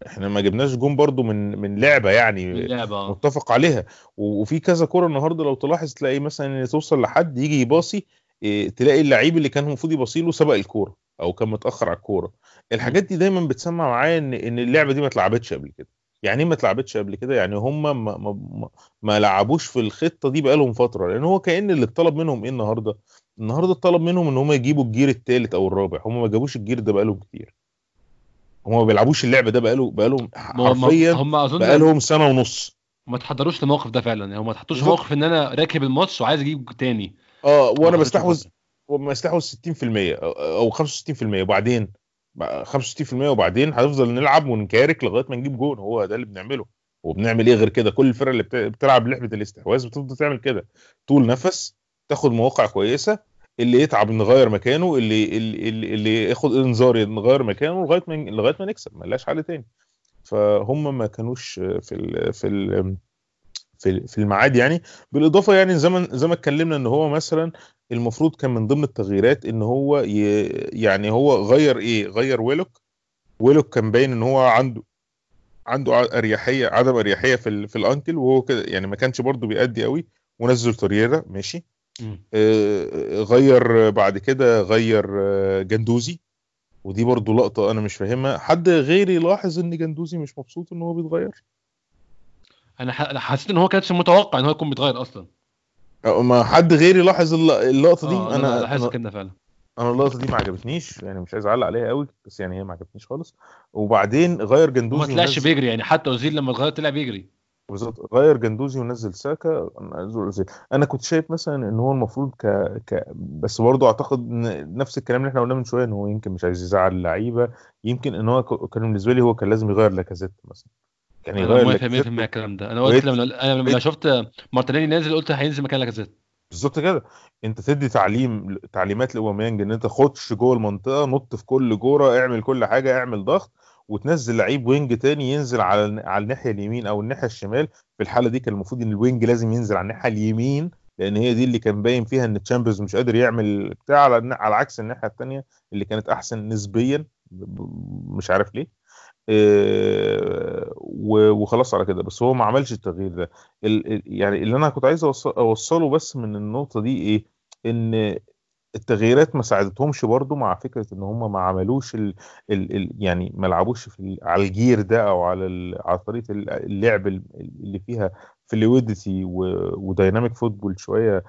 إحنا ما جبناش جون برضو من من لعبة يعني اللعبه آه. متفق عليها. وفي كذا كورة النهارده لو تلاحظ تلاقي مثلا إن توصل لحد يجي يباصي إيه، تلاقي اللعيب اللي كان المفروض يباصي له سبق الكورة أو كان متأخر على الكورة. الحاجات دي دايما بتسمع معايا إن إن اللعبة دي ما اتلعبتش قبل كده. يعني إيه ما اتلعبتش قبل كده؟ يعني هم ما, ما, ما, لعبوش في الخطة دي بقالهم فترة لأن هو كأن اللي اتطلب منهم إيه النهارده؟ النهارده اتطلب منهم إن هم يجيبوا الجير الثالث أو الرابع هم ما جابوش الجير ده بقالهم كتير. هم ما بيلعبوش اللعبة ده بقاله بقالهم حرفيا هم أظن بقالهم سنة ونص. ما تحضروش للموقف ده فعلا يعني هم ما تحطوش. موقف إن أنا راكب الماتش وعايز أجيب تاني. آه وأنا بستحوذ وما استحوذ 60% أو- أو 65% وبعدين؟ 65% وبعدين هنفضل نلعب ونكارك لغاية ما نجيب جون. هو ده اللي بنعمله. وبنعمل إيه غير كده؟ كل الفرق اللي بت- بتلعب لعبة الاستحواذ بتفضل تعمل كده. طول نفس تاخد مواقع كويسة اللي يتعب نغير مكانه اللي اللي اللي, ياخد إنذار نغير مكانه لغاية ما لغاية ما نكسب ملهاش حل تاني. فهم ما كانوش في ال في ال في في الميعاد يعني. بالإضافة يعني زي ما زي ما اتكلمنا إن هو مثلا المفروض كان من ضمن التغييرات إن هو ي... يعني هو غير إيه غير ويلوك. ويلوك كان باين إن هو عنده عنده أريحية عدم أريحية في ال... في الأنكل وهو كده يعني ما كانش برضه بيأدي قوي ونزل تورييرا ماشي. آه، غير بعد كده غير آه، جندوزي. ودي برضو لقطة أنا مش فاهمها. حد غيري لاحظ إن جندوزي مش مبسوط إن هو بيتغير؟ أنا ح- حسيت إن هو كانش متوقع إن هو يكون بيتغير أصلا. ما حد غيري لاحظ الل- اللقطة دي؟ آه أنا أنا لاحظت كده فعلا. أنا اللقطة دي ما عجبتنيش يعني مش عايز أعلق عليها قوي بس يعني هي ما عجبتنيش خالص. وبعدين غير جندوزي طلعش ونزل بيجري يعني حتى أوزيل لما اتغير طلع بيجري. بالظبط غير جندوزي ونزل ساكا نزل. أنا كنت شايف مثلا إن هو المفروض ك... ك... بس برضه أعتقد إن نفس الكلام اللي إحنا قلناه من شوية إن هو يمكن مش عايز يزعل اللعيبة. يمكن إن هو كان بالنسبة لي هو كان لازم يغير لاكازيت مثلا. كان أنا يغير موافق 100% لاكازيت على الكلام ده. أنا قلت لما أنا لما ويت- شفت مارتينيلي نازل قلت هينزل مكان لاكازيت. بالظبط كده. أنت تدي تعليم تعليمات لأوباميانج إن أنت خدش جوه المنطقة نط في كل جورة اعمل كل حاجة اعمل ضغط وتنزل لعيب wing تاني ينزل على على الناحية اليمين أو الناحية الشمال. في الحالة دي كان المفروض إن ال wing لازم ينزل على الناحية اليمين لأن هي دي اللي كان باين فيها إن تشامبرز مش قادر يعمل بتاع على عكس الناحية التانية اللي كانت أحسن نسبيا مش عارف ليه. وخلاص على كده. بس هو ما عملش التغيير ده. يعني اللي أنا كنت عايز أوصله بس من النقطة دي إيه؟ إن التغييرات ما ساعدتهمش برضو مع فكرة إن هم ما عملوش ال ال ال يعني ما لعبوش في على ال gear ده أو على على طريقة ال- اللعب ال- اللي فيها fluidity و dynamic football شوية آه،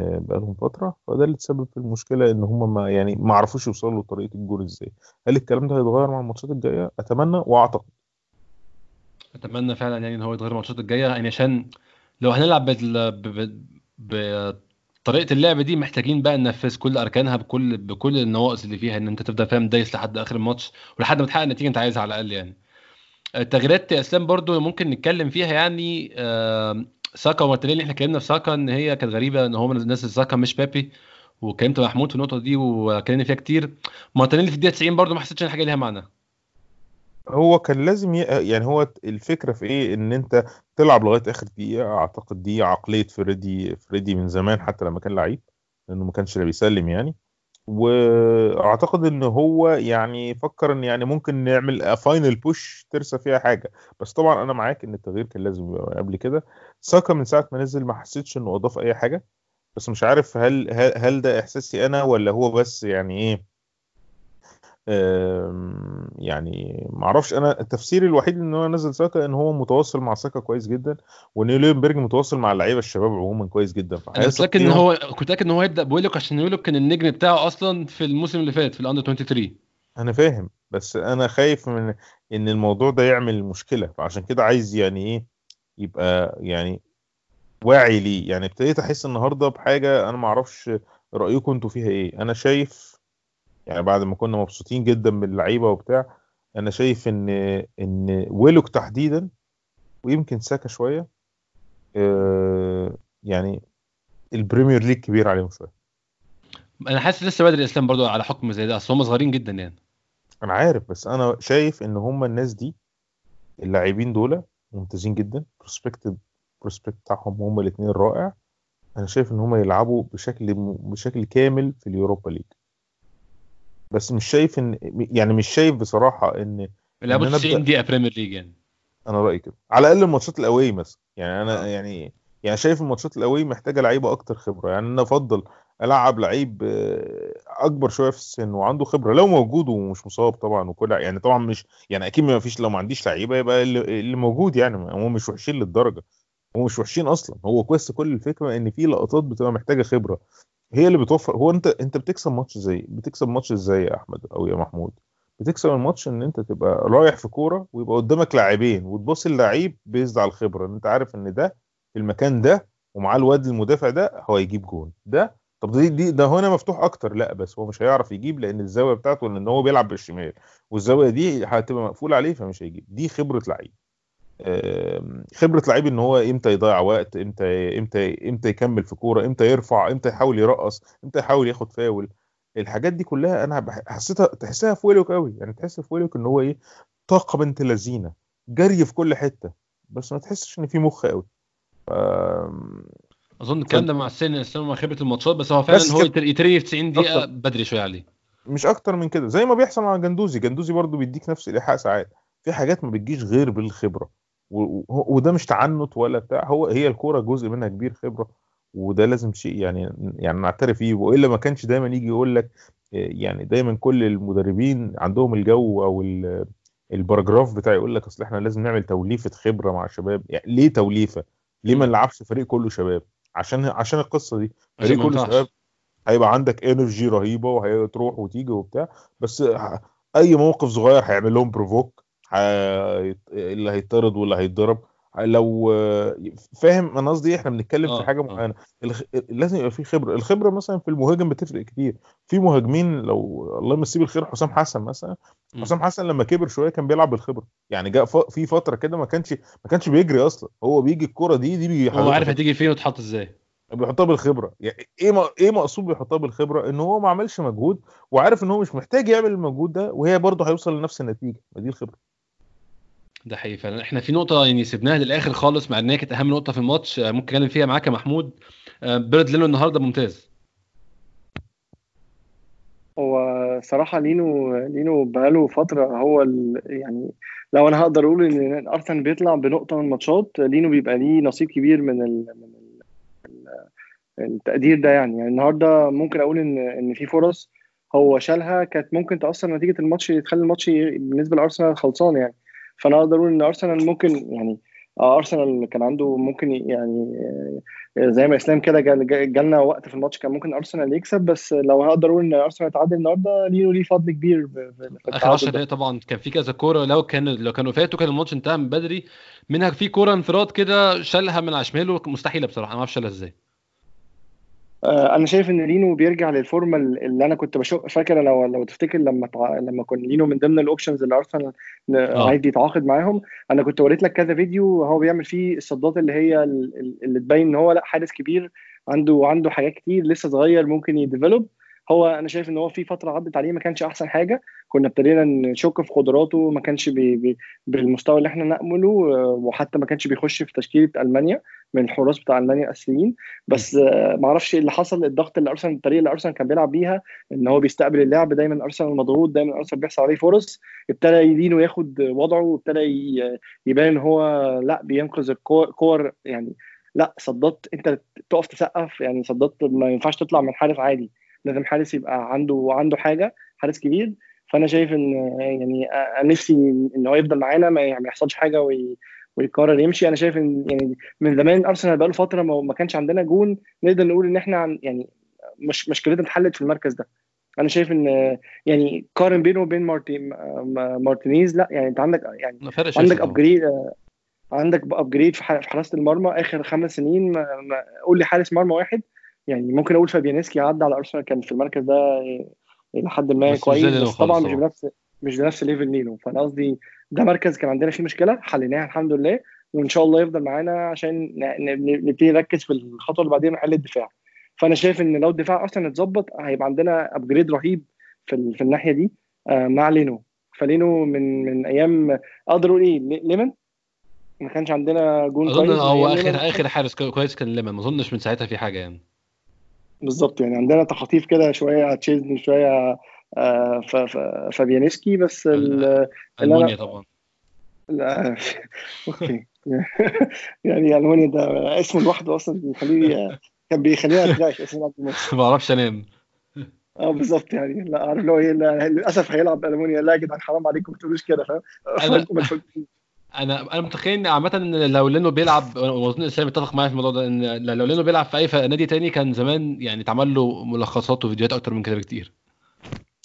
بقالهم فترة. فده اللي تسبب في المشكلة إن هم ما يعني ما عرفوش يوصلوا لطريقة الجول إزاي. هل الكلام ده هيتغير مع الماتشات الجاية؟ أتمنى وأعتقد. أتمنى فعلا يعني إن هو يتغير الماتشات الجاية يعني عشان لو هنلعب. بطريقه اللعب دي محتاجين بقى ننفذ كل أركانها بكل بكل النواقص اللي فيها إن أنت تفضل فاهم دايس لحد آخر الماتش ولحد ما تحقق النتيجة أنت عايزها على الأقل يعني. التغييرات يا إسلام برضو ممكن نتكلم فيها يعني آه، ساكا ومارتينيلي إحنا اتكلمنا في ساكا إن هي كانت غريبة إن هو نزل ساكا مش بيبي وكلمت محمود في النقطة دي وكلمنا فيها كتير. مارتينيلي في الدقيقة 90 برضو ما حسيتش إن حاجة ليها معنى. هو كان لازم. يعني هو الفكرة في إيه؟ إن أنت تلعب لغاية آخر دقيقة. أعتقد دي عقلية فريدي فريدي من زمان حتى لما كان لعيب لأنه ما كانش لا بيسلم يعني. وأعتقد إن هو يعني فكر إن يعني ممكن نعمل final push ترسى فيها حاجة. بس طبعا أنا معاك إن التغيير كان لازم قبل كده. ساكا من ساعة ما نزل ما حسيتش إنه أضاف أي حاجة. بس مش عارف هل هل, ده إحساسي أنا ولا هو بس يعني إيه يعني ما أعرفش أنا التفسير الوحيد إن هو نزل ساكا إن هو متواصل مع ساكا كويس جدا وإن ليونجبرج متواصل مع اللعيبة الشباب عموما كويس جدا أنا متأكد إن. هو كنت متأكد إن هو هيبدأ بويلوك عشان ويلوك كان النجم بتاعه أصلا في الموسم اللي فات في ال under 23 أنا فاهم بس أنا خايف من إن الموضوع ده يعمل مشكلة فعشان كده عايز يعني إيه يبقى يعني واعي ليه. يعني ابتديت أحس النهارده بحاجة أنا ما أعرفش رأيكم أنتوا فيها إيه. أنا شايف يعني بعد ما كنا مبسوطين جدا باللعيبة وبتاع أنا شايف إن إن ويلوك تحديدا ويمكن ساكا شوية آه، يعني ال Premier League كبير عليهم شوية. أنا حاسس لسه بدري إسلام برضو على حكم زي ده أصل هم صغيرين جدا يعني. أنا عارف بس أنا شايف إن هم الناس دي اللاعبين دول ممتازين جدا prospect prospect بتاعهم هم الاثنين رائع. أنا شايف إن هم يلعبوا بشكل بشكل كامل في ال Europa League. بس مش شايف ان يعني مش شايف بصراحة ان لعبوا أنا 90 أبدأ- دقيقه Premier League يعني. أنا رأيي كده. على الأقل الماتشات ال away مثلا. يعني أنا يعني يعني شايف الماتشات ال away محتاجة لعيبة أكتر خبرة. يعني أنا أفضل ألعب لعيب آه، أكبر شوية في السن وعنده خبرة. لو موجود ومش مصاب طبعا وكل يعني طبعا مش يعني أكيد ما فيش لو ما عنديش لعيبة يبقى اللي, اللي موجود يعني. هم مش وحشين للدرجة. هم مش وحشين أصلا. هو كويس كل الفكرة إن في لقطات بتبقى محتاجة خبرة. هي اللي بتوفر هو انت انت بتكسب ماتش زي بتكسب ماتش إزاي يا أحمد أو يا محمود؟ بتكسب الماتش إن أنت تبقى رايح في كورة ويبقى قدامك لاعبين وتبص اللعيب بيزد على الخبرة إن أنت عارف إن ده في المكان ده ومعاه الواد المدافع ده هو هيجيب جون. ده طب دي, دي ده هنا مفتوح أكتر. لا بس هو مش هيعرف يجيب لأن الزاوية بتاعته إن هو بيلعب بالشمال والزاوية دي هتبقى مقفوله عليه فمش هيجيب. دي خبرة لعيب. خبرة لعيب إن هو إمتى يضيع وقت إمتى إمتى إمتى يكمل في كوره إمتى يرفع إمتى يحاول يرقص إمتى يحاول ياخد فاول. الحاجات دي كلها أنا حسيتها تحسها في ويلوك قوي يعني تحس في ويلوك إن هو إيه طاقة بنت لذينة جري في كل حتة بس ما تحسش إن في مخ قوي ف- أظن الكلام ده مع السن اسلام مع خبرة الماتشات بس هو فعلا بس هو يتري في 90 دقيقة أكتر. بدري شوية عليه. مش أكتر من كده. زي ما بيحصل مع جندوزي. جندوزي برضو بيديك نفس الإيحاء ساعات. في حاجات ما بتجيش غير بالخبرة. وده مش تعنت ولا بتاع هو هي الكورة جزء منها كبير خبرة وده لازم شيء يعني يعني نعترف فيه وإلا ما كانش دايما يجي يقول لك يعني دايما كل المدربين عندهم الجو أو ال paragraph بتاع يقول لك أصل إحنا لازم نعمل توليفة خبرة مع الشباب يعني ليه توليفة؟ ليه ما نلعبش فريق كله شباب؟ عشان عشان القصة دي فريق كله شباب هيبقى عندك energy رهيبة وهتروح وتيجي وبتاع بس أي موقف صغير هيعمل لهم provoke اللي هيطرد واللي هيتضرب. لو فاهم أنا قصدي إحنا بنتكلم في آه، حاجة آه. معينة. الخ... لازم يبقى في خبرة. الخبرة مثلا في المهاجم بتفرق كتير. في مهاجمين لو الله يمسيه بالخير حسام حسن مثلا. حسام حسن لما كبر شوية كان بيلعب بالخبرة. يعني جاء ف... في فترة كده ما كانش ما كانش بيجري أصلا. هو بيجي الكرة دي دي بيحطها هو عارف هتيجي فين وتحط إزاي. بيحطها بالخبرة. يعني إيه ما... إيه مقصود بيحطها بالخبرة؟ إن هو ما عملش مجهود وعارف إن هو مش محتاج يعمل المجهود ده وهي برضه هيوصل لنفس النتيجة. ما دي الخبرة. ده حقيقي فعلا. إحنا في نقطة يعني سيبناها للآخر خالص مع إن هي كانت أهم نقطة في الماتش. آه، ممكن أتكلم فيها معاك يا محمود. آه، بيرند لينو النهارده ممتاز. هو صراحة لينو لينو بقاله فترة هو ال... يعني لو أنا هقدر أقول إن أرسنال بيطلع بنقطة من الماتشات لينو بيبقى ليه نصيب كبير من ال... من ال... ال- التقدير ده يعني. يعني النهاردة ممكن أقول إن إن في فرص هو شالها كانت ممكن تأثر نتيجة الماتش تخلي الماتش بالنسبة لأرسنال خلصان يعني. فأنا أقدر أقول إن أرسنال ممكن يعني آه، أرسنال كان عنده ممكن يعني آه، زي ما إسلام كده جال- جال- جالنا وقت في الماتش كان ممكن أرسنال يكسب بس لو هقدر أقول إن أرسنال اتعادل النهارده لينو ليه فضل كبير في آخر التعادل 10 ده. دقايق طبعا كان في كذا كورة لو كان لو كانوا فاتوا كان الماتش انتهى من بدري منها في كورة انفراد كده شالها من على شماله مستحيلة بصراحة ما أعرفش شالها إزاي. أنا شايف إن لينو بيرجع لل form ة اللي أنا كنت بشوف فاكر لو لو تفتكر لما تع... لما كان لينو من ضمن ال options اللي أرسنال آه. عايز يتعاقد معاهم أنا كنت وريت لك كذا فيديو هو بيعمل فيه الصدات اللي هي ال- ال- اللي تبين إن هو لأ حارس كبير عنده عنده حاجات كتير لسه صغير ممكن ي develop. هو أنا شايف إن هو في فترة عدت عليه ما كانش أحسن حاجة. كنا ابتدينا نشك في قدراته ما كانش بي بي بالمستوى اللي إحنا نأمله آه، وحتى ما كانش بيخش في تشكيلة ألمانيا. من الحراس بتاع المانيا الاساسيين بس آه، ما أعرفش إيه اللي حصل الضغط اللي أرسنال الطريقة اللي أرسنال كان بيلعب بيها إن هو بيستقبل اللعب. دايما أرسنال مضغوط دايما أرسنال بيحصل عليه فرص. ابتدى يدينه ياخد وضعه وابتدى يبان إن هو لأ بينقذ الكور يعني لأ صدات أنت تقف تسقف. يعني صدات ما ينفعش تطلع من حارس عادي. لازم حارس يبقى عنده عنده حاجة حارس كبير. فأنا شايف إن يعني أنا نفسي إن هو يفضل معانا ما ما يحصلش حاجة وي ويقرر يمشي أنا شايف إن يعني من زمان أرسنال بقاله فترة ما كانش عندنا جون نقدر نقول إن إحنا عن- يعني مش مشكلتنا اتحلت في المركز ده أنا شايف إن يعني قارن بينه وبين مارتي مارتينيز لا يعني أنت عندك يعني عندك. upgrade عندك upgrade في حراسة المرمى آخر خمس سنين قول لي حارس مرمى واحد يعني ممكن أقول فابيانيسكي عدى على أرسنال كان في المركز ده إلى حد ما كويس بس طبعا مش طبعاً. بنفس مش بنفس level لينو فأنا قصدي ده مركز كان عندنا فيه مشكلة حليناها الحمد لله وإن شاء الله يفضل معانا عشان نبتدي نركز في الخطوة اللي بعدين نحل الدفاع. فأنا شايف إن لو الدفاع أصلا اتظبط هيبقى عندنا upgrade رهيب في في الناحية دي آه، مع لينو. فلينو من من أيام أقدر أقول إيه لي- ليمان؟ ما كانش عندنا جون أظن كويس هو اخر ليمان. آخر حارس كويس كان ليمان ما أظنش من ساعتها في حاجة يعني. بالظبط يعني عندنا تخاطيف كده شوية تشيزني شوية آه، ف- ف- فابيانيسكي بس ال- اللي أنا- ألمونيا طبعا. لا okay. يعني ألمونيا ده اسمه لوحده أصلا بيخليه كان بيخليني أترعش اسمه عبد المنصور ما أعرفش أنام. آه بالظبط يعني. لا عارف لو إيه لا، للأسف هيلعب ألمونيا لا يا جدعان حرام عليكم ما تقولوش كده فاهم. أنا أنا متخيل إن عامة إن لو لينو بيلعب واظن اسلام اتفق معايا في الموضوع ده إن لو لينو بيلعب في أي نادي تاني كان زمان يعني اتعمل له ملخصات وفيديوهات أكتر من كده بكتير.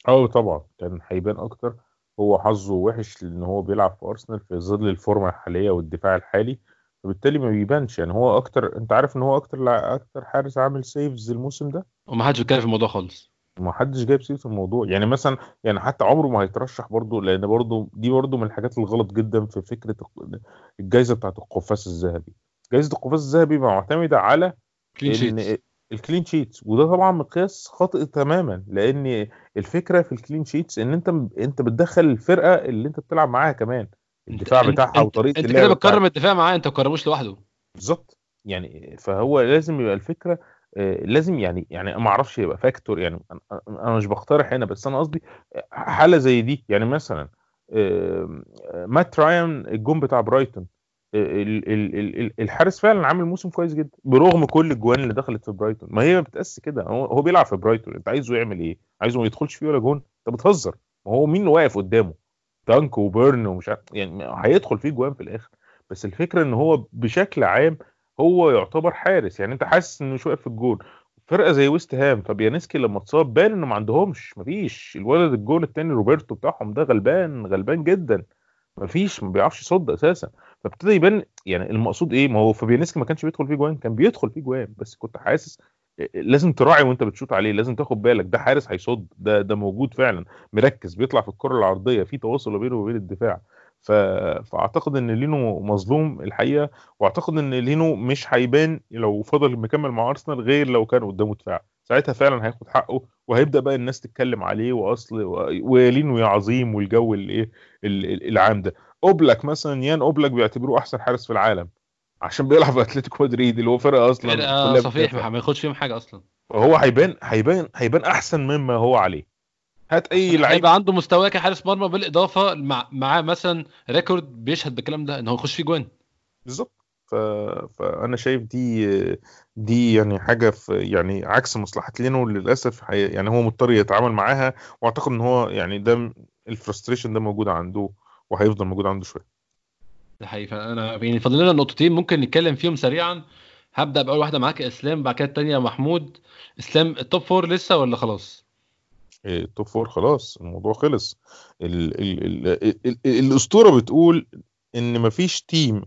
آه طبعا كان هيبان أكتر. هو حظه وحش لأن هو بيلعب في أرسنال في ظل الفورمة الحالية والدفاع الحالي فبالتالي ما بيبانش. يعني هو أكتر أنت عارف إن هو أكتر لع- أكتر حارس عامل saves الموسم ده؟ وما حدش بيتكلم في الموضوع خالص. ما حدش جايب سيرة الموضوع. يعني مثلا يعني حتى عمره ما هيترشح برضه لأن برضه دي برضه من الحاجات الغلط جدا في فكرة الجائزه بتاعت القفاز الذهبي. جائزه القفاز الذهبي معتمدة على clean sheet ال clean sheets وده طبعا مقياس خاطئ تماما لأن الفكرة في ال clean sheets إن أنت أنت بتدخل الفرقة اللي أنت بتلعب معاها كمان الدفاع بتاعها وطريقة أنت كده. بتكرم الدفاع معاه أنت ما بتكرموش لوحده. بالظبط. يعني فهو لازم يبقى الفكرة آه، لازم يعني يعني ما أعرفش يبقى factor يعني أنا مش بقترح هنا بس أنا قصدي حالة زي دي. يعني مثلا آه، آه، مات رايان الجون بتاع برايتون الحارس فعلا عامل موسم كويس جدا برغم كل الجوان اللي دخلت في برايتون. ما هي بتقاس كده هو هو بيلعب في برايتون انت عايزه يعمل إيه؟ عايزه ما يدخلش فيه ولا جون؟ انت بتهزر. ما هو مين اللي واقف قدامه؟ دانك وبيرن ومش عارف يعني هيدخل فيه جوان في الآخر. بس الفكرة إن هو بشكل عام هو يعتبر حارس يعني أنت حاسس إنه مش واقف في الجون. فرقة زي ويست هام فابيانسكي لما اتصاب بان إنه ما عندهمش مفيش. الولد الجون التاني روبرتو بتاعهم ده غلبان غلبان جدا. مفيش ما بيعرفش يصد أساسا. فابتدى يبان يعني المقصود إيه؟ ما هو فابيانسكي ما كانش بيدخل فيه جوان كان بيدخل فيه جوان بس كنت حاسس لازم تراعي وأنت بتشوط عليه لازم تاخد بالك ده حارس هيصد ده ده موجود فعلا مركز بيطلع في الكرة العرضية في تواصل بينه وبين الدفاع. ف... فأعتقد إن لينو مظلوم الحقيقة وأعتقد إن لينو مش هيبان لو فضل مكمل مع أرسنال غير لو كان قدامه دفاع. ساعتها فعلا هياخد حقه وهيبدأ بقى الناس تتكلم عليه وأصل و- ولينو يا عظيم والجو الايه ال- ال- العام ده. أوبلاك مثلا يان أوبلاك بيعتبروه أحسن حارس في العالم عشان بيلعب في أتلتيكو مدريد اللي هو فرقة أصلا فرقة كلها صفيح. ما ياخدش فيهم حاجة أصلا. فهو هيبان هيبان هيبان أحسن مما هو عليه. هات أي لعيب هيبقى عنده مستوى كحارس مرمى بالإضافة مع معاه مثلا record بيشهد بالكلام ده إن هو يخش فيه جوان. بالظبط. ف... فأنا شايف دي دي يعني حاجة في يعني عكس مصلحة لينو للأسف حي... يعني هو مضطر يتعامل معاها وأعتقد إن هو يعني ده ال frustration ده موجود عنده. وهيفضل موجود عنده شوية. ده حقيقي فانا يعني فاضل لنا نقطتين ممكن نتكلم فيهم سريعا. هبدأ بأول واحدة معاك إسلام بعد كده الثانية محمود. إسلام ال top four لسه ولا خلاص؟ إيه، ال top four خلاص الموضوع خلص. ال... ال... ال... ال... ال... الأسطورة بتقول إن مفيش team.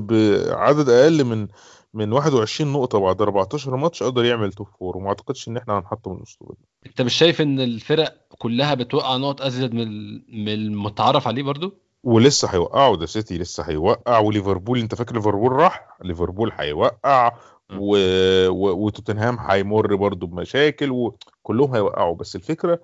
بعدد أقل من من 21 نقطة بعد 14 ماتش قدر يعمل top four وما أعتقدش إن إحنا هنحط من الأسطورة دي. أنت مش شايف إن الفرق كلها بتوقع نقط أزيد من من المتعارف عليه برضو؟ ولسه هيوقعوا ده سيتي لسه هيوقع وليفربول أنت فاكر ليفربول راح ليفربول هيوقع. و... و... وتوتنهام هيمر برضو بمشاكل وكلهم هيوقعوا بس الفكرة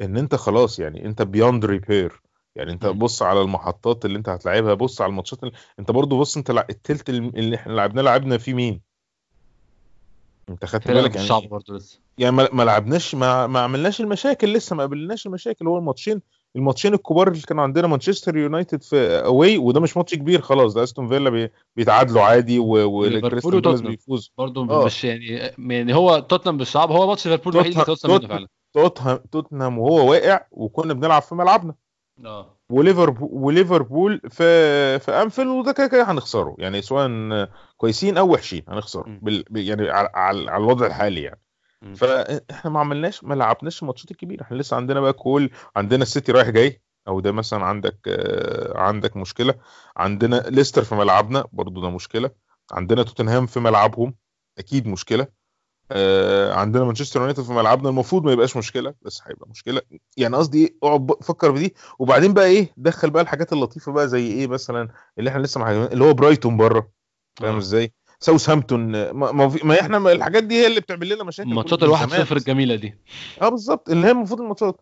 إن أنت خلاص يعني أنت beyond repair يعني أنت. بص على المحطات اللي أنت هتلعبها بص على الماتشات اللي... أنت برضو بص أنت التلت اللي إحنا لعبناه لعبنا فيه مين انت خدت بالك يعني صعب برضو لسه. يعني ما لعبناش ما, ما عملناش المشاكل لسه ما قابلناش المشاكل. هو الماتشين الماتشين الكبار اللي كانوا عندنا مانشستر يونايتد في away وده مش ماتش كبير خلاص. ده أستون فيلا بي بيتعادلوا عادي وكريستال بالاس. بيفوز. برضو آه. مش يعني يعني هو توتنهام مش صعب. هو ماتش ليفربول الوحيد اللي خلصنا منه. فعلا. توتنهام توتنهام وهو واقع وكنا بنلعب في ملعبنا. آه. وليفربول وليفربول في في أنفيلد وده كده كده هنخسره. يعني سواء كويسين أو وحشين هنخسره. بال... يعني على, على الوضع الحالي يعني. فاحنا ما عملناش ما لعبناش الماتشات الكبيرة. إحنا لسه عندنا بقى كل عندنا السيتي رايح جاي. أو ده مثلا عندك آه، عندك مشكلة. عندنا ليستر في ملعبنا برضو ده مشكلة. عندنا توتنهام في ملعبهم أكيد مشكلة. عندنا مانشستر يونايتد في ملعبنا. المفروض ما يبقاش مشكلة بس هيبقى مشكلة. يعني قصدي إيه؟ اقعد فكر في دي. وبعدين بقى إيه؟ دخل بقى الحاجات اللطيفة بقى زي إيه مثلا اللي إحنا لسه ما اللي هو برايتون بره. فاهم آه. إزاي؟ ساوثهامبتون آه، ما, ما, ما إحنا ما الحاجات دي هي اللي بتعمل لنا مشاكل ماتشات من الواحد. صفر الجميلة دي. آه بالظبط. اللي هي المفروض الماتشات.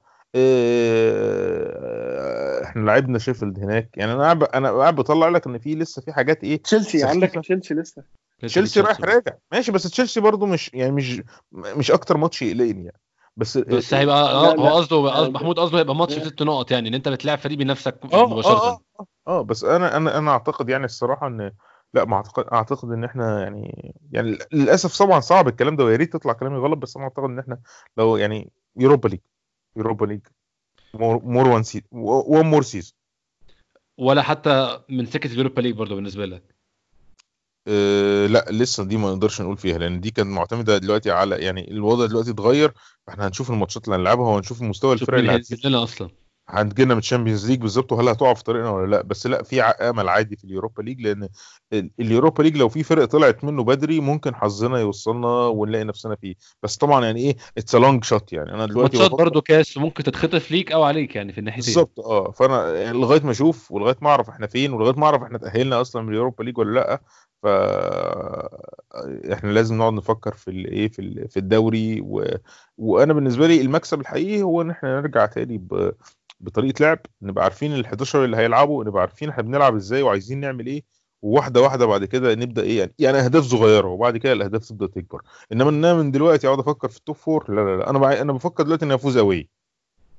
آه، إحنا لعبنا شيفيلد هناك. يعني أنا قاعد أنا قاعد بطلع لك إن في لسه في حاجات إيه؟ تشيلسي. عندك تشيلسي لسه. تشيلسي رايح راجع ماشي بس تشيلسي برضو مش يعني مش مش أكتر ماتش يقلقني يعني بس بس هيبقى آه،. هو قصده. محمود قصده هيبقى ماتش. ست نقط يعني إن أنت بتلاعب فريق بنفسك آه مباشرة آه آه آه بس أنا أنا أنا أعتقد يعني الصراحة إن لا ما أعتقد أعتقد إن إحنا يعني يعني للأسف طبعا صعب الكلام ده ويا ريت تطلع كلامي غلط بس أنا أعتقد إن إحنا لو يعني يوروبا ليج يوروبا ليج more one سي one more season ولا حتى من سكة اليوروبا ليج برضه بالنسبة لك أه لا لسه دي ما نقدرش نقول فيها لأن دي كانت معتمدة دلوقتي على يعني الوضع دلوقتي اتغير فإحنا هنشوف الماتشات اللي هنلعبها وهنشوف مستوى الفرق اللي هينزل لنا أصلا. هتجينا من الشامبيونز ليج بالظبط وهل هتقع في طريقنا ولا لا. بس لا في امل عادي في اليوروبا ليج لأن ال- اليوروبا ليج لو في فرق طلعت منه بدري ممكن حظنا يوصلنا ونلاقي نفسنا فيه. بس طبعا يعني إيه it's long shot يعني. أنا دلوقتي ماتشات برضه كاس ممكن تتخطف ليك أو عليك يعني في الناحيتين. بالظبط آه. فأنا يعني لغاية ما أشوف ولغاية ما أعرف إحنا فين ولغاية ما أعرف إحنا تأهلنا أصلا من اليوروبا ليج ولا لأ ف إحنا لازم نقعد نفكر في الايه في في الدوري و... وأنا بالنسبة لي المكسب الحقيقي هو إن إحنا نرجع تاني ب... بطريقة لعب نبقى عارفين ال 11 اللي هيلعبوا نبقى عارفين إحنا بنلعب إزاي وعايزين نعمل إيه وواحدة واحدة بعد كده نبدأ إيه يعني, يعني أهداف صغيرة وبعد كده الأهداف تبدأ تكبر. إنما إن أنا من دلوقتي أقعد أفكر في ال top four لا لا لا أنا. أنا بفكر دلوقتي اني أفوز away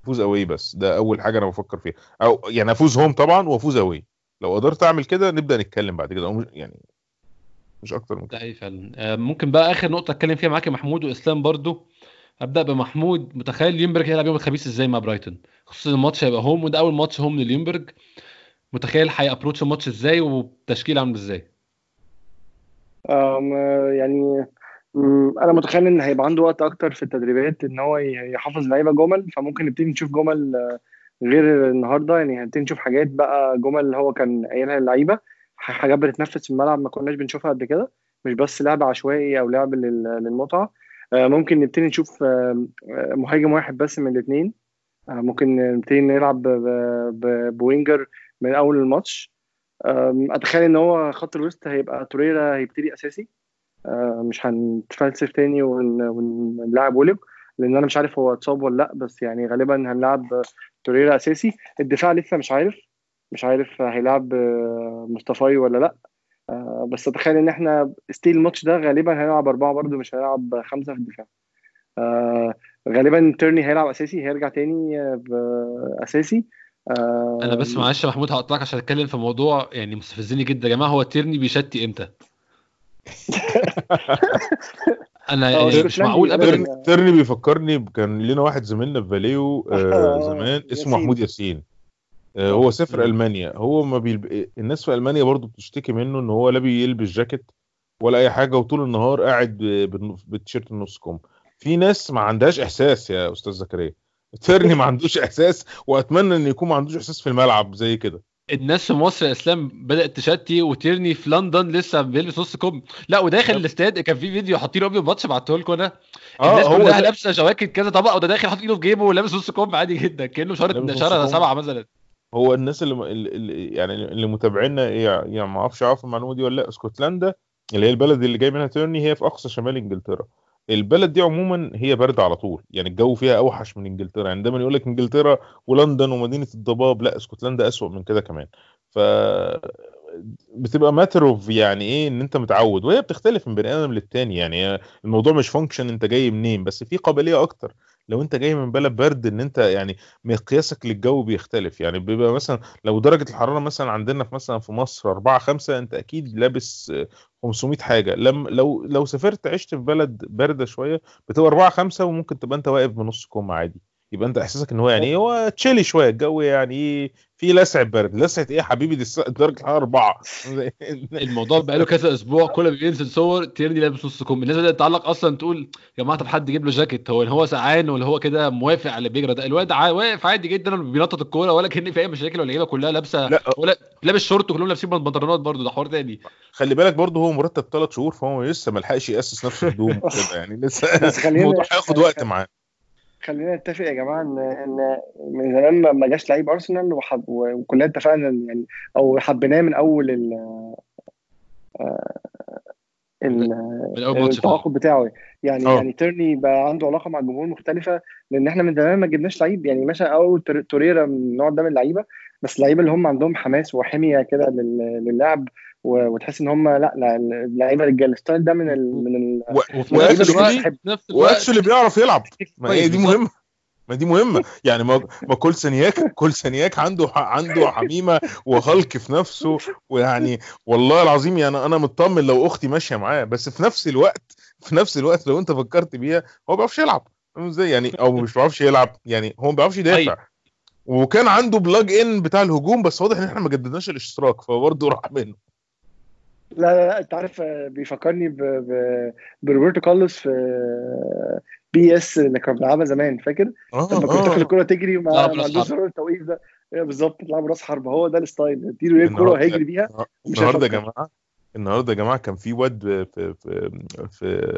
أفوز away بس ده أول حاجة أنا بفكر فيها. أو يعني أفوز home طبعا وأفوز away لو قدرت أعمل كده نبدأ نتكلم بعد كده يعني مش أكتر من ده كده حقيقي فعلا. آه، ممكن بقى آخر نقطة أتكلم فيها معاك يا محمود وإسلام برضو. أبدأ بمحمود. متخيل ليونبرج هيلعب يوم الخميس إزاي مع برايتون؟ خصوصا الماتش هيبقى home وده أول ماتش home لليونبرج متخيل هي approach الماتش إزاي والتشكيل عامل إزاي؟ أم، يعني أنا متخيل إن هيبقى عنده وقت أكتر في التدريبات إن هو يحافظ لعيبة جمل. فممكن نبتدي نشوف جمل آه، غير النهارده. يعني هنبتدي نشوف حاجات بقى جمل اللي هو كان قايلها للعيبة. حاجات بتتنفذ في الملعب ما كناش بنشوفها قبل كده مش بس لعب عشوائي أو لعب لل- للمتعة. آه، ممكن نبتدي نشوف آه، آه، مهاجم واحد بس من الاثنين ممكن نبتدي نلعب بوينجر من أول الماتش. أتخيل إن هو خط الوسط هيبقى توريرا هيبتدي أساسي. مش هنتفلسف تاني ون- ونلعب ويلب لأن أنا مش عارف هو اتصاب ولا لأ بس يعني غالبا هنلعب توريرا أساسي. الدفاع لسه مش عارف. مش عارف هيلعب أه، مصطفى ولا لأ. أه، بس اتخيل إن إحنا still الماتش ده غالبا هنلعب أربعة برضو مش هنلعب خمسة في الدفاع. أه، غالبا تيرني هيلعب أساسي هيرجع تاني أساسي. أنا بس معلش يا محمود هقطعك عشان أتكلم في موضوع يعني مستفزني جدا يا جماعة. هو تيرني بيشتي إمتى؟ أنا يعني مش معقول ابدا. ترني بيفكرني كان لنا واحد زميلنا في فاليو آه آه، زمان اسمه. محمود ياسين. آه هو سافر. ألمانيا. هو ما بيلب... الناس في ألمانيا برضو بتشتكي منه إن هو لا بيلبس جاكيت ولا أي حاجة وطول النهار قاعد بالتيشيرت النص كم في ناس ما عندهاش إحساس يا أستاذ زكريا. ترني ما عندوش إحساس وأتمنى إن يكون ما عندوش إحساس في الملعب زي كده. الناس في مصر يا إسلام بدأت تشتي وتيرني في لندن لسه بيلبس نص كم لا وداخل الاستاد كان في فيديو حاطينه قبل الماتش بعته لكم أنا. الناس هو كلها لابسة جواكت كذا طبقة وده داخل حاطط إيده في جيبه ولابس نص كم عادي جدا كأنه شهر كم. سبعة مثلا. هو الناس اللي, يعني اللي متابعينا يعني ما أعرفش عارف المعلومة دي ولا لأ؟ اسكتلندا اللي هي البلد اللي جاي منها تيرني هي في أقصى شمال انجلترا. البلد دي عموما هي باردة على طول يعني الجو فيها أوحش من انجلترا. يعني دايما يقول لك انجلترا ولندن ومدينة الضباب لأ اسكتلندا أسوأ من كده كمان. ف بتبقى matter of يعني إيه إن أنت متعود وهي بتختلف من بني آدم للتاني. يعني الموضوع مش function أنت جاي منين؟ بس في قابلية أكتر. لو انت جاي من بلد برد ان انت يعني مقياسك للجو بيختلف. يعني بيبقى مثلا لو درجة الحرارة مثلا عندنا في مثلا في مصر 4 5 انت أكيد لابس آه، 500 حاجة. لم لو لو سافرت عشت في بلد باردة شوية بتبقى 4 5 وممكن تبقى انت واقف بنص كم عادي. يبقى انت إحساسك إن هو يعني هو تشيلي شوية الجو يعني إيه في لسعه برد لسعه إيه يا حبيبي؟ دي درجه الحراره 4 الموضوع بقاله كذا أسبوع كل ما بينزل صور تيرني لابس نص كم. الناس بدأت تعلق أصلا تقول يا جماعة طب حد يجيب له جاكيت؟ هو هو سقعان ولا هو كده موافق على اللي بيجرى ده؟ الواد عا- واقف عادي جدا بينطط الكورة ولا كأن في أي مشاكل واللعيبه كلها لابسة لا. ولا لابس شورت وكلهم لابسين بنطلونات برضه. ده حوار تاني. خلي بالك برضه هو مرتب ثلاث شهور فهو لسه ما لحقش يأسس نفسه هدوم كده يعني لسه بس خلينا- الموضوع هياخد وقت معاه. خلينا نتفق يا جماعة ان إن من زمان ما- جاش لعيب أرسنال وحب وكلنا اتفقنا يعني أو حبيناه من أول ال ال- ماتش فعلا. التعاقد بتاعه يعني أه. يعني تيرني بقى عنده علاقة مع الجمهور مختلفة لأن إحنا من زمان ما جبناش لعيب يعني مثلا اول تور- توريرا من النوع ده من اللعيبة بس اللعيبة اللي هم عندهم حماس وحمية كده لل- للعب و- وتحس إن هم لا لا اللعيبة رجاله ال style ده من ال من ال و- وفي نفس الوقت نفس و actually بيعرف يلعب. ما هي دي. مهمة. ما دي مهمة. يعني ما ما كل سنياك كل سنياك عنده عنده حمية وهلك في نفسه. ويعني والله العظيم يعني أنا مطمن لو أختي ماشية معاه. بس في نفس الوقت في نفس الوقت لو أنت فكرت بيها هو ما بيعرفش يلعب. فاهم إزاي؟ يعني أو مش بيعرفش يلعب. يعني هو ما بيعرفش يدافع. أيوة. وكان عنده بلاج ان بتاع الهجوم بس واضح إن إحنا ما جددناش الاشتراك فبرضه راح منه. لا لا لا انت عارف آه، بيفكرني ب... ب... بروبرتو كارلوس في آه، بي إس اللي كنا بنلعبها زمان فاكر؟ آه لما كنت تاخد آه الكرة تجري راس عندوش. زرار التوقيف ده إيه بالظبط تلعب راس حرب هو ده الستايل اديله إيه النهارده وهيجري بيها النهارده يا. جماعة النهارده يا جماعة كان في واد في في في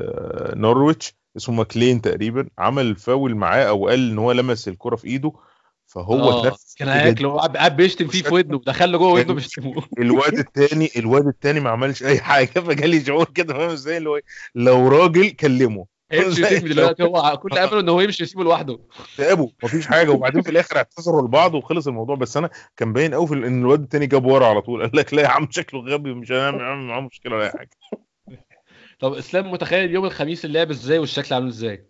نورويتش اسمه ماكلين تقريبا عمل فاول معاه أو قال إن هو لمس الكرة في إيده فهو آه، اتنفس كان. هياكله هو قاعد بيشتم فيه في ودنه دخل له جوه ودنه بيشتموه. الواد التاني الواد التاني ما عملش أي حاجة فجالي شعور كده فاهم إزاي؟ اللي هو إيه؟ لو راجل كلمه. دلوقتي هو كل أمله إن هو يمشي ويسيبه لوحده. تعبوا مفيش حاجة. وبعدين في الآخر اعتذروا لبعض وخلص الموضوع. بس أنا كان باين قوي إن الواد التاني جاب ورا على طول. قال لك لا يا عم شكله غبي مش هنعمل هنعمل معاه مشكلة ولا أي حاجة. طب إسلام متخيل يوم الخميس اللعب إزاي والشكل عامل إزاي؟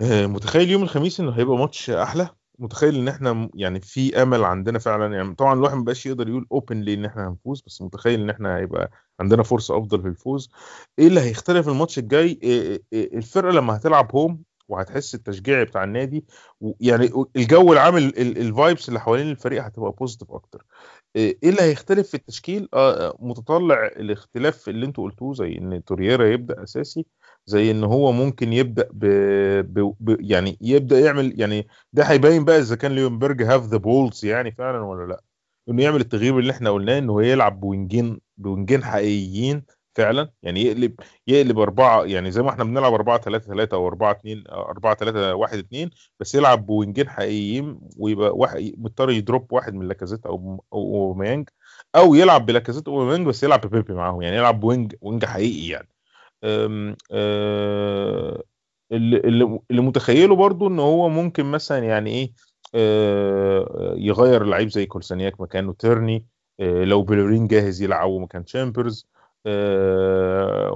آه، متخيل يوم الخميس إنه هيبقى ماتش أحلى؟ متخيل إن إحنا يعني في أمل عندنا فعلا؟ يعني طبعا الواحد ما بقاش يقدر يقول openly إن إحنا هنفوز بس متخيل إن إحنا هيبقى عندنا فرصة أفضل في الفوز. إيه اللي هيختلف الماتش الجاي؟ إيه- إيه- الفرقة لما هتلعب home وهتحس التشجيع بتاع النادي يعني الجو العام ال vibes اللي حوالين الفريق هتبقى positive أكتر. إيه اللي هيختلف في التشكيل؟ آه متطلع الاختلاف اللي أنتوا قلتوه زي إن تورييرا يبدأ أساسي زي إن هو ممكن يبدأ ب... ب... ب... يعني يبدأ يعمل يعني ده هيبين بقى إذا كان ليونبرج have the balls يعني فعلا ولا لأ. إنه يعمل التغيير اللي إحنا قلناه إنه يلعب بوينجين بوينجين حقيقيين فعلا. يعني يقلب يقلب أربعة يعني زي ما إحنا بنلعب 4 3 3 أو 4 2 4 3 1 2 بس يلعب بوينجين حقيقيين ويبقى واحد مضطر ي drop واحد من لاكازيت أو أو أوباميانج أو يلعب بلاكازيت أوباميانج بس يلعب ببيبي معاهم. يعني يلعب ب wing wing حقيقي يعني. اللي اللي متخيله برضو إن هو ممكن مثلا يعني إيه يغير لعيب زي كولسانياك مكانه تيرني لو بيلورين جاهز يلعبه مكان تشامبرز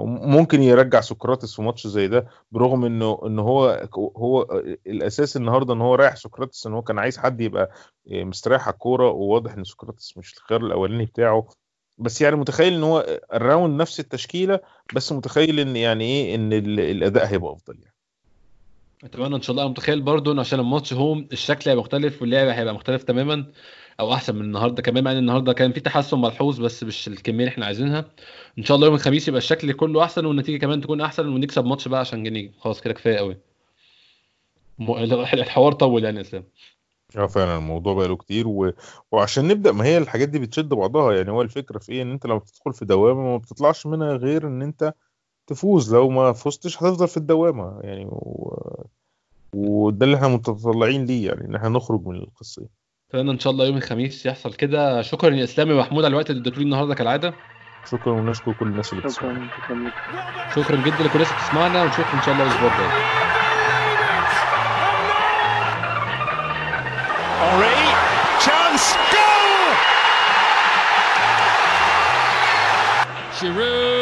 ممكن يرجع سقراطس في ماتش زي ده برغم إنه إن هو هو الأساس النهارده إن هو رايح سقراطس إن هو كان عايز حد يبقى مستريح على الكورة وواضح إن سقراطس مش الخيار الأولاني بتاعه. بس يعني متخيل إن هو around نفس التشكيلة بس متخيل إن يعني إيه إن ال- الأداء هيبقى أفضل يعني. أتمنى إن شاء الله. متخيل برضو إن عشان الماتش هوم الشكل هيبقى مختلف واللعب هيبقى مختلف تماما أو أحسن من النهارده كمان مع إن النهارده كان في تحسن ملحوظ بس مش الكمية اللي إحنا عايزينها. إن شاء الله يوم الخميس يبقى الشكل كله أحسن والنتيجة كمان تكون أحسن ونكسب ماتش بقى عشان جنيه خلاص كده كفاية قوي الحوار طول يعني يا إسلام. آه فعلا الموضوع بقى له كتير و... وعشان نبدأ ما هي الحاجات دي بتشد بعضها. يعني هو الفكرة في إيه؟ إن أنت لما بتدخل في دوامة ما بتطلعش منها غير إن أنت تفوز. لو ما فزتش هتفضل في الدوامة يعني و... وده اللي إحنا متطلعين ليه يعني إن إحنا نخرج من القصة دي. اتمنى ان شاء الله يوم الخميس يحصل كده. شكرا يا اسلام ومحمود على الوقت اللي اديتوه لي النهارده كالعادة. شكرا ونشكر كل الناس اللي بتسمعنا. شكرا شكرا لك شكرا جدا لكل الناس اللي بتسمعنا ونشوفكم إن شاء الله الأسبوع الجاي. Henri, chance, goal! Giroud